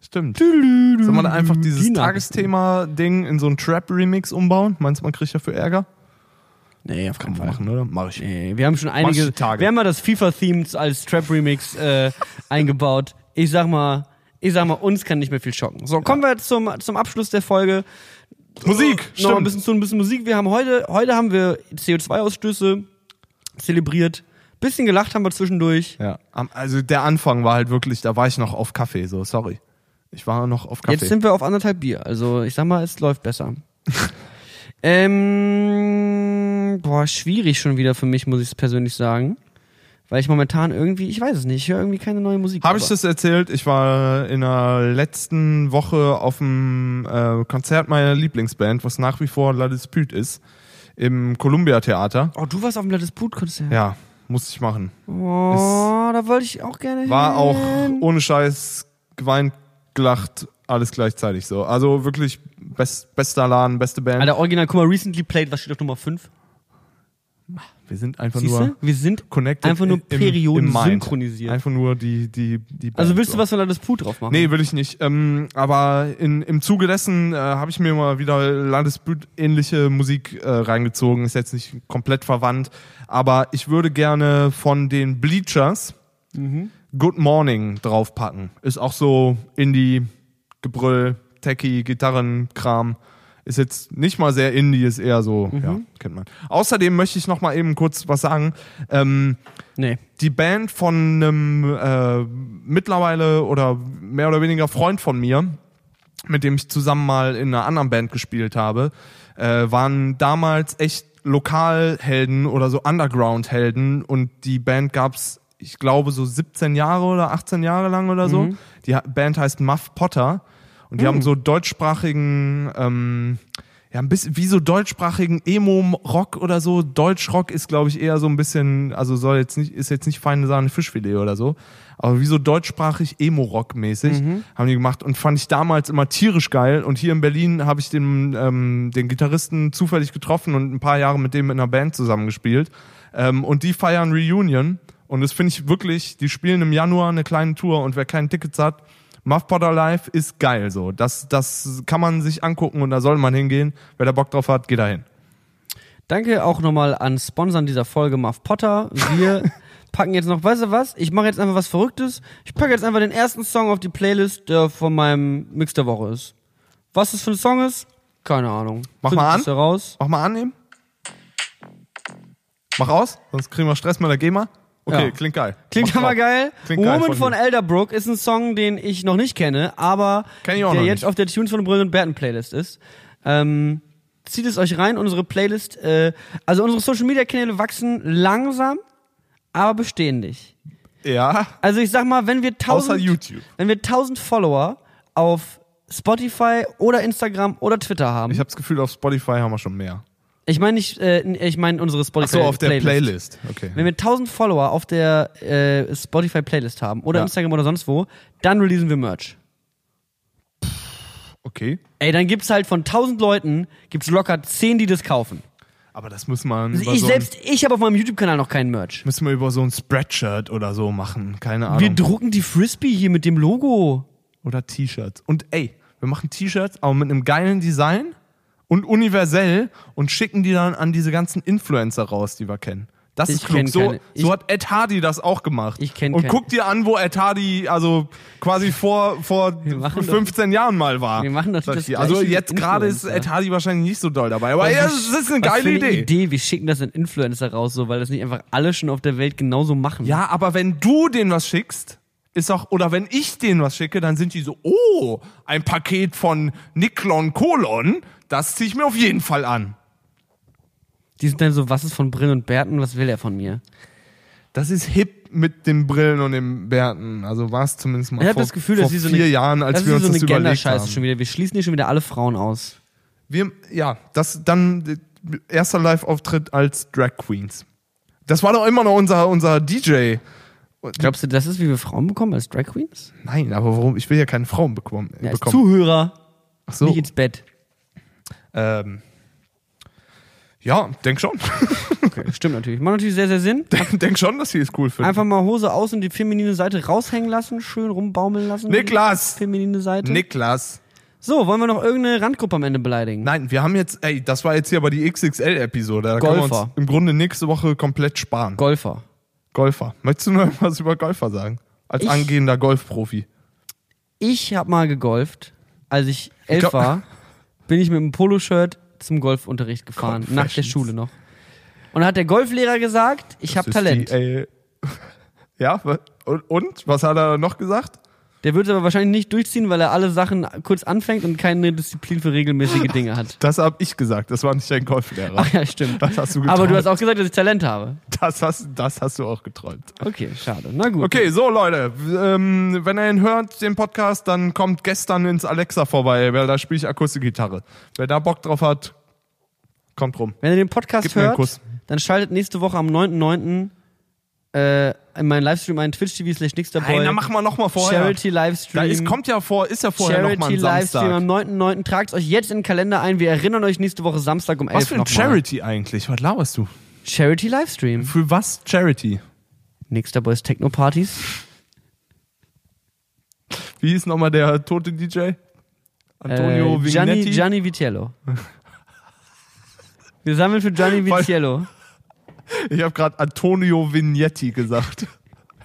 Stimmt. Wir da einfach dieses Die. Tagesthema-Ding in so einen Trap-Remix umbauen? Meinst du, man kriegt dafür Ärger? Nee, auf keinen man machen, oder? Mach ich. Nee, wir haben schon einige. Tage. Wir haben mal das FIFA-Theme als Trap-Remix äh, eingebaut. Ich sag mal, ich sag mal, uns kann nicht mehr viel schocken. So, kommen wir zum, zum Abschluss der Folge. Musik, Noch ein bisschen zu ein bisschen Musik. Wir haben heute, heute haben wir CO2-Ausstöße zelebriert. Bisschen gelacht haben wir zwischendurch. Ja. Also der Anfang war halt wirklich, da war ich noch auf Kaffee, so, sorry. Ich war noch auf Kaffee. Jetzt sind wir auf anderthalb Bier. Also ich sag mal, es läuft besser. ähm, boah, schwierig schon wieder für mich, muss ich persönlich sagen. Weil ich momentan irgendwie, ich weiß es nicht, ich höre irgendwie keine neue Musik. Habe ich das erzählt? Ich war in der letzten Woche auf dem äh, Konzert meiner Lieblingsband, was nach wie vor La Dispute ist, im Columbia Theater. Oh, du warst auf dem Blattes Put-Konzert. Ja, musste ich machen. Oh, da wollte ich auch gerne War hin. auch ohne Scheiß geweint, gelacht, alles gleichzeitig so. Also wirklich best, bester Laden, beste Band. Alter, original, guck mal, recently played, was steht auf Nummer 5? Wir sind einfach Siehst nur? Wir sind connected. einfach nur im- im Perioden Mind. synchronisiert. Einfach nur die, die, die Band. Also willst du was von Blattes Put drauf machen? Nee, will ich nicht. Ähm, aber in, im Zuge dessen äh, habe ich mir mal wieder Landesbüt-ähnliche Musik äh, reingezogen. Ist jetzt nicht komplett verwandt. Aber ich würde gerne von den Bleachers Mhm. Good Morning draufpacken. Ist auch so Indie, Gebrüll, Techie, Gitarrenkram. Ist jetzt nicht mal sehr Indie, ist eher so, Mhm. ja, kennt man. Außerdem möchte ich noch mal eben kurz was sagen. Ähm, Nee. die Band von einem äh, mittlerweile oder mehr oder weniger Freund von mir, mit dem ich zusammen mal in einer anderen Band gespielt habe, äh, waren damals echt Lokalhelden oder so Underground-Helden und die Band gab's, ich glaube, so 17 Jahre oder 18 Jahre lang oder so. Die Ha- Band heißt Muff Potter und die haben so deutschsprachigen ähm, ja, ein bisschen wie so deutschsprachigen Emo-Rock oder so. Deutschrock ist, glaube ich, eher so ein bisschen, also soll jetzt nicht, ist jetzt nicht feine Sahne Fischfilet oder so, aber wie so deutschsprachig Emo-Rock-mäßig haben die gemacht und fand ich damals immer tierisch geil. Und hier in Berlin habe ich den, ähm, den Gitarristen zufällig getroffen und ein paar Jahre mit dem in einer Band zusammengespielt. Ähm, und die feiern Reunion. Und das finde ich wirklich, die spielen im Januar eine kleine Tour und wer keine Tickets hat, Muff Potter Live ist geil so. Das, das kann man sich angucken und da soll man hingehen. Wer da Bock drauf hat, geht da hin. Danke auch nochmal an Sponsern dieser Folge, Muff Potter. Wir packen jetzt noch, weißt du was? Ich mache jetzt einfach was Verrücktes. Ich packe jetzt einfach den ersten Song auf die Playlist, der von meinem Mix der Woche ist. Was das für ein Song ist? Keine Ahnung. Mach Findet mal an. Heraus. Mach mal annehmen. Mach aus, sonst kriegen wir Stress mit der GEMA. Okay, Ja. klingt geil. Klingt Mach aber drauf. geil. Klingt geil Woman von von dir. Elderbrook ist ein Song, den ich noch nicht kenne, aber Kenn der jetzt nicht. auf der Tunes von Brüllen und Berten Playlist ist. Ähm, zieht es euch rein, unsere Playlist. Äh, also unsere Social Media Kanäle wachsen langsam, aber beständig. Ja, Also ich sag mal, wenn wir außer 1000, YouTube. wenn wir 1000 Follower auf Spotify oder Instagram oder Twitter haben. Ich habe das Gefühl, auf Spotify haben wir schon mehr. Ich meine nicht, äh, ich meine unsere Ach Spotify so, auf der Playlist. Playlist. Okay. Wenn wir 1000 Follower auf der äh, Spotify Playlist haben oder Ja. Instagram oder sonst wo, dann releasen wir Merch. Okay. Ey, dann gibt's halt von 1000 Leuten gibt's locker 10, die das kaufen. Aber das muss man Also ich so selbst, ich habe auf meinem YouTube-Kanal noch keinen Merch. müssen wir über so ein Spreadshirt oder so machen. Keine Ahnung. Wir drucken die Frisbee hier mit dem Logo. oder T-Shirts. Und ey, wir machen T-Shirts, aber mit einem geilen Design und universell und schicken die dann an diese ganzen Influencer raus, die wir kennen. Das Ich ist klug. So, keine. So hat Ed Hardy das auch gemacht. Ich kenn Und keine. guck dir an, wo Ed Hardy also quasi vor, vor machen doch- 15 Jahren mal war. Wir machen doch das dir. Also jetzt gerade ist. Ed Hardy wahrscheinlich nicht so doll dabei. Aber ja, das ist eine geile eine Idee. Idee. Wir schicken das an Influencer raus, so, weil das nicht einfach alle schon auf der Welt genauso machen. Ja, aber wenn du denen was schickst, ist auch, oder wenn ich denen was schicke, dann sind die so, oh, ein Paket von Niklon Kolon, das ziehe ich mir auf jeden Fall an. Die sind dann so, was ist von Brin und Berten, was will er von mir? Das ist hip mit den Brillen und den Bärten. Also war es zumindest mal Ich habe vor, das Gefühl, vor sie so vier eine, Jahren, als das wir uns so das eine überlegt Gender-Scheiße haben. schon wieder. Wir schließen hier schon wieder alle Frauen aus. Wir, ja, das dann erster Live-Auftritt als Drag Queens. Das war doch immer noch unser, unser DJ. Glaubst du, das ist, wie wir Frauen bekommen als Drag Queens? Nein, aber warum? Ich will ja keine Frauen bekommen. Ja, als bekommen. Zuhörer, Ach so. nicht ins Bett. Ähm, ja, denk schon. Okay, stimmt natürlich. Macht natürlich sehr, sehr Sinn. denk schon, dass sie es cool finden. Einfach mal Hose aus und die feminine Seite raushängen lassen, schön rumbaumeln lassen. Niklas! Feminine Seite. Niklas. So, wollen wir noch irgendeine Randgruppe am Ende beleidigen? Nein, wir haben jetzt, ey, das war jetzt hier aber die XXL-Episode. Da können wir Golfer. uns im Grunde nächste Woche komplett sparen. Golfer. Golfer. Möchtest du noch was über Golfer sagen? Als Ich- angehender Golfprofi. Ich habe mal gegolft, als ich elf glaub- war, bin ich mit einem Poloshirt zum Golfunterricht gefahren, nach der. Schule noch. Und da hat der Golflehrer gesagt, ich habe Talent. Die, ja, und, und? Was hat er noch gesagt? Der wird es aber wahrscheinlich nicht durchziehen, weil er alle Sachen kurz anfängt und keine Disziplin für regelmäßige Dinge hat. Das habe ich gesagt. Das war nicht dein Golflehrer. Ach ja, stimmt. Das hast du geträumt. Aber du hast auch gesagt, dass ich Talent habe. das, hast, das hast du auch geträumt. Okay, schade. Na gut. Okay, so Leute, ähm, wenn ihr ihn hört, den Podcast, dann kommt gestern ins Alexa vorbei, weil da spiele ich Akustikgitarre. Wer da Bock drauf hat, kommt rum. Wenn ihr den Podcast Gib hört, dann schaltet nächste Woche am 9.9. Äh, in meinen Livestream ein Twitch.tv slash Nein, Nixterboy. dann machen wir nochmal vorher. Charity Da Livestream. ist, kommt ja vor, ist ja vorher nochmal Charity ein Livestream am Samstag. 9.9. Tragt euch jetzt in den Kalender ein. Wir erinnern euch nächste Woche Samstag um 11 Was für ein nochmal. Charity eigentlich? Was laberst du? Charity Livestream. Für was Charity? Nixterboys Techno Partys. Wie hieß nochmal der tote DJ? Antonio äh, Gianni, Vignetti? Gianni Vitiello. Wir sammeln für Gianni Weil- Vitiello. Ich habe gerade Antonio Vignetti gesagt.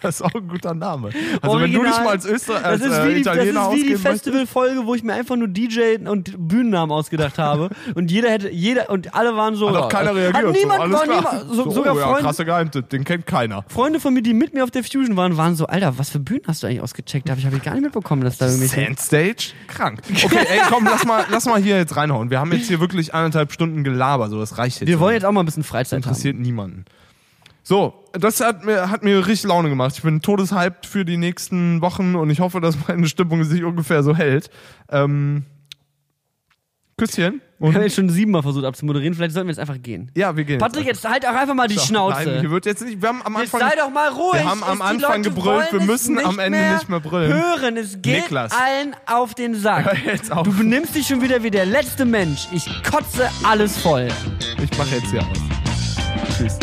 Das ist auch ein guter Name. Also wenn du Original. dich mal als Österreicher, Das als ist äh, wie die, das Italiener ist wie die. Festivalfolge, wo ich mir einfach nur DJ und Bühnennamen ausgedacht habe. Und jeder hätte, jeder, und alle waren so. Hat auch keiner reagiert. Hat niemand, so, alles war klar. niemand, so, sogar oh, ja, Freunde, krasser Geheimtipp, den kennt keiner. Freunde von mir, die mit mir auf der Fusion waren, waren so, Alter, was für Bühnen hast du eigentlich ausgecheckt? Hab ich, hab ich gar nicht mitbekommen, dass da irgendwie. Sandstage? Krank. Okay, ey, komm, lass mal, lass mal hier jetzt reinhauen. Wir haben jetzt hier wirklich eineinhalb Stunden gelabert, so das reicht jetzt. Wir wollen jetzt auch mal ein bisschen Freizeit haben. interessiert niemanden. So, das hat mir, hat mir richtig Laune gemacht. Ich bin todeshyped für die nächsten Wochen und ich hoffe, dass meine Stimmung sich ungefähr so hält. Ähm, Küsschen. Wir haben Und jetzt schon siebenmal versucht abzumoderieren, vielleicht sollten wir jetzt einfach gehen. ja, wir gehen. Patrick, jetzt halt auch einfach mal die Schnauze. Nein, hier wird jetzt nicht. Wir haben am Jetzt Anfang. sei doch mal ruhig. Wir haben am Anfang gebrüllt, wir müssen am Ende nicht mehr brüllen. Hören, es geht Niklas. allen auf den Sack. Hör jetzt auf. Du benimmst dich schon wieder wie der letzte Mensch. Ich kotze alles voll. Ich mache jetzt hier aus. Tschüss.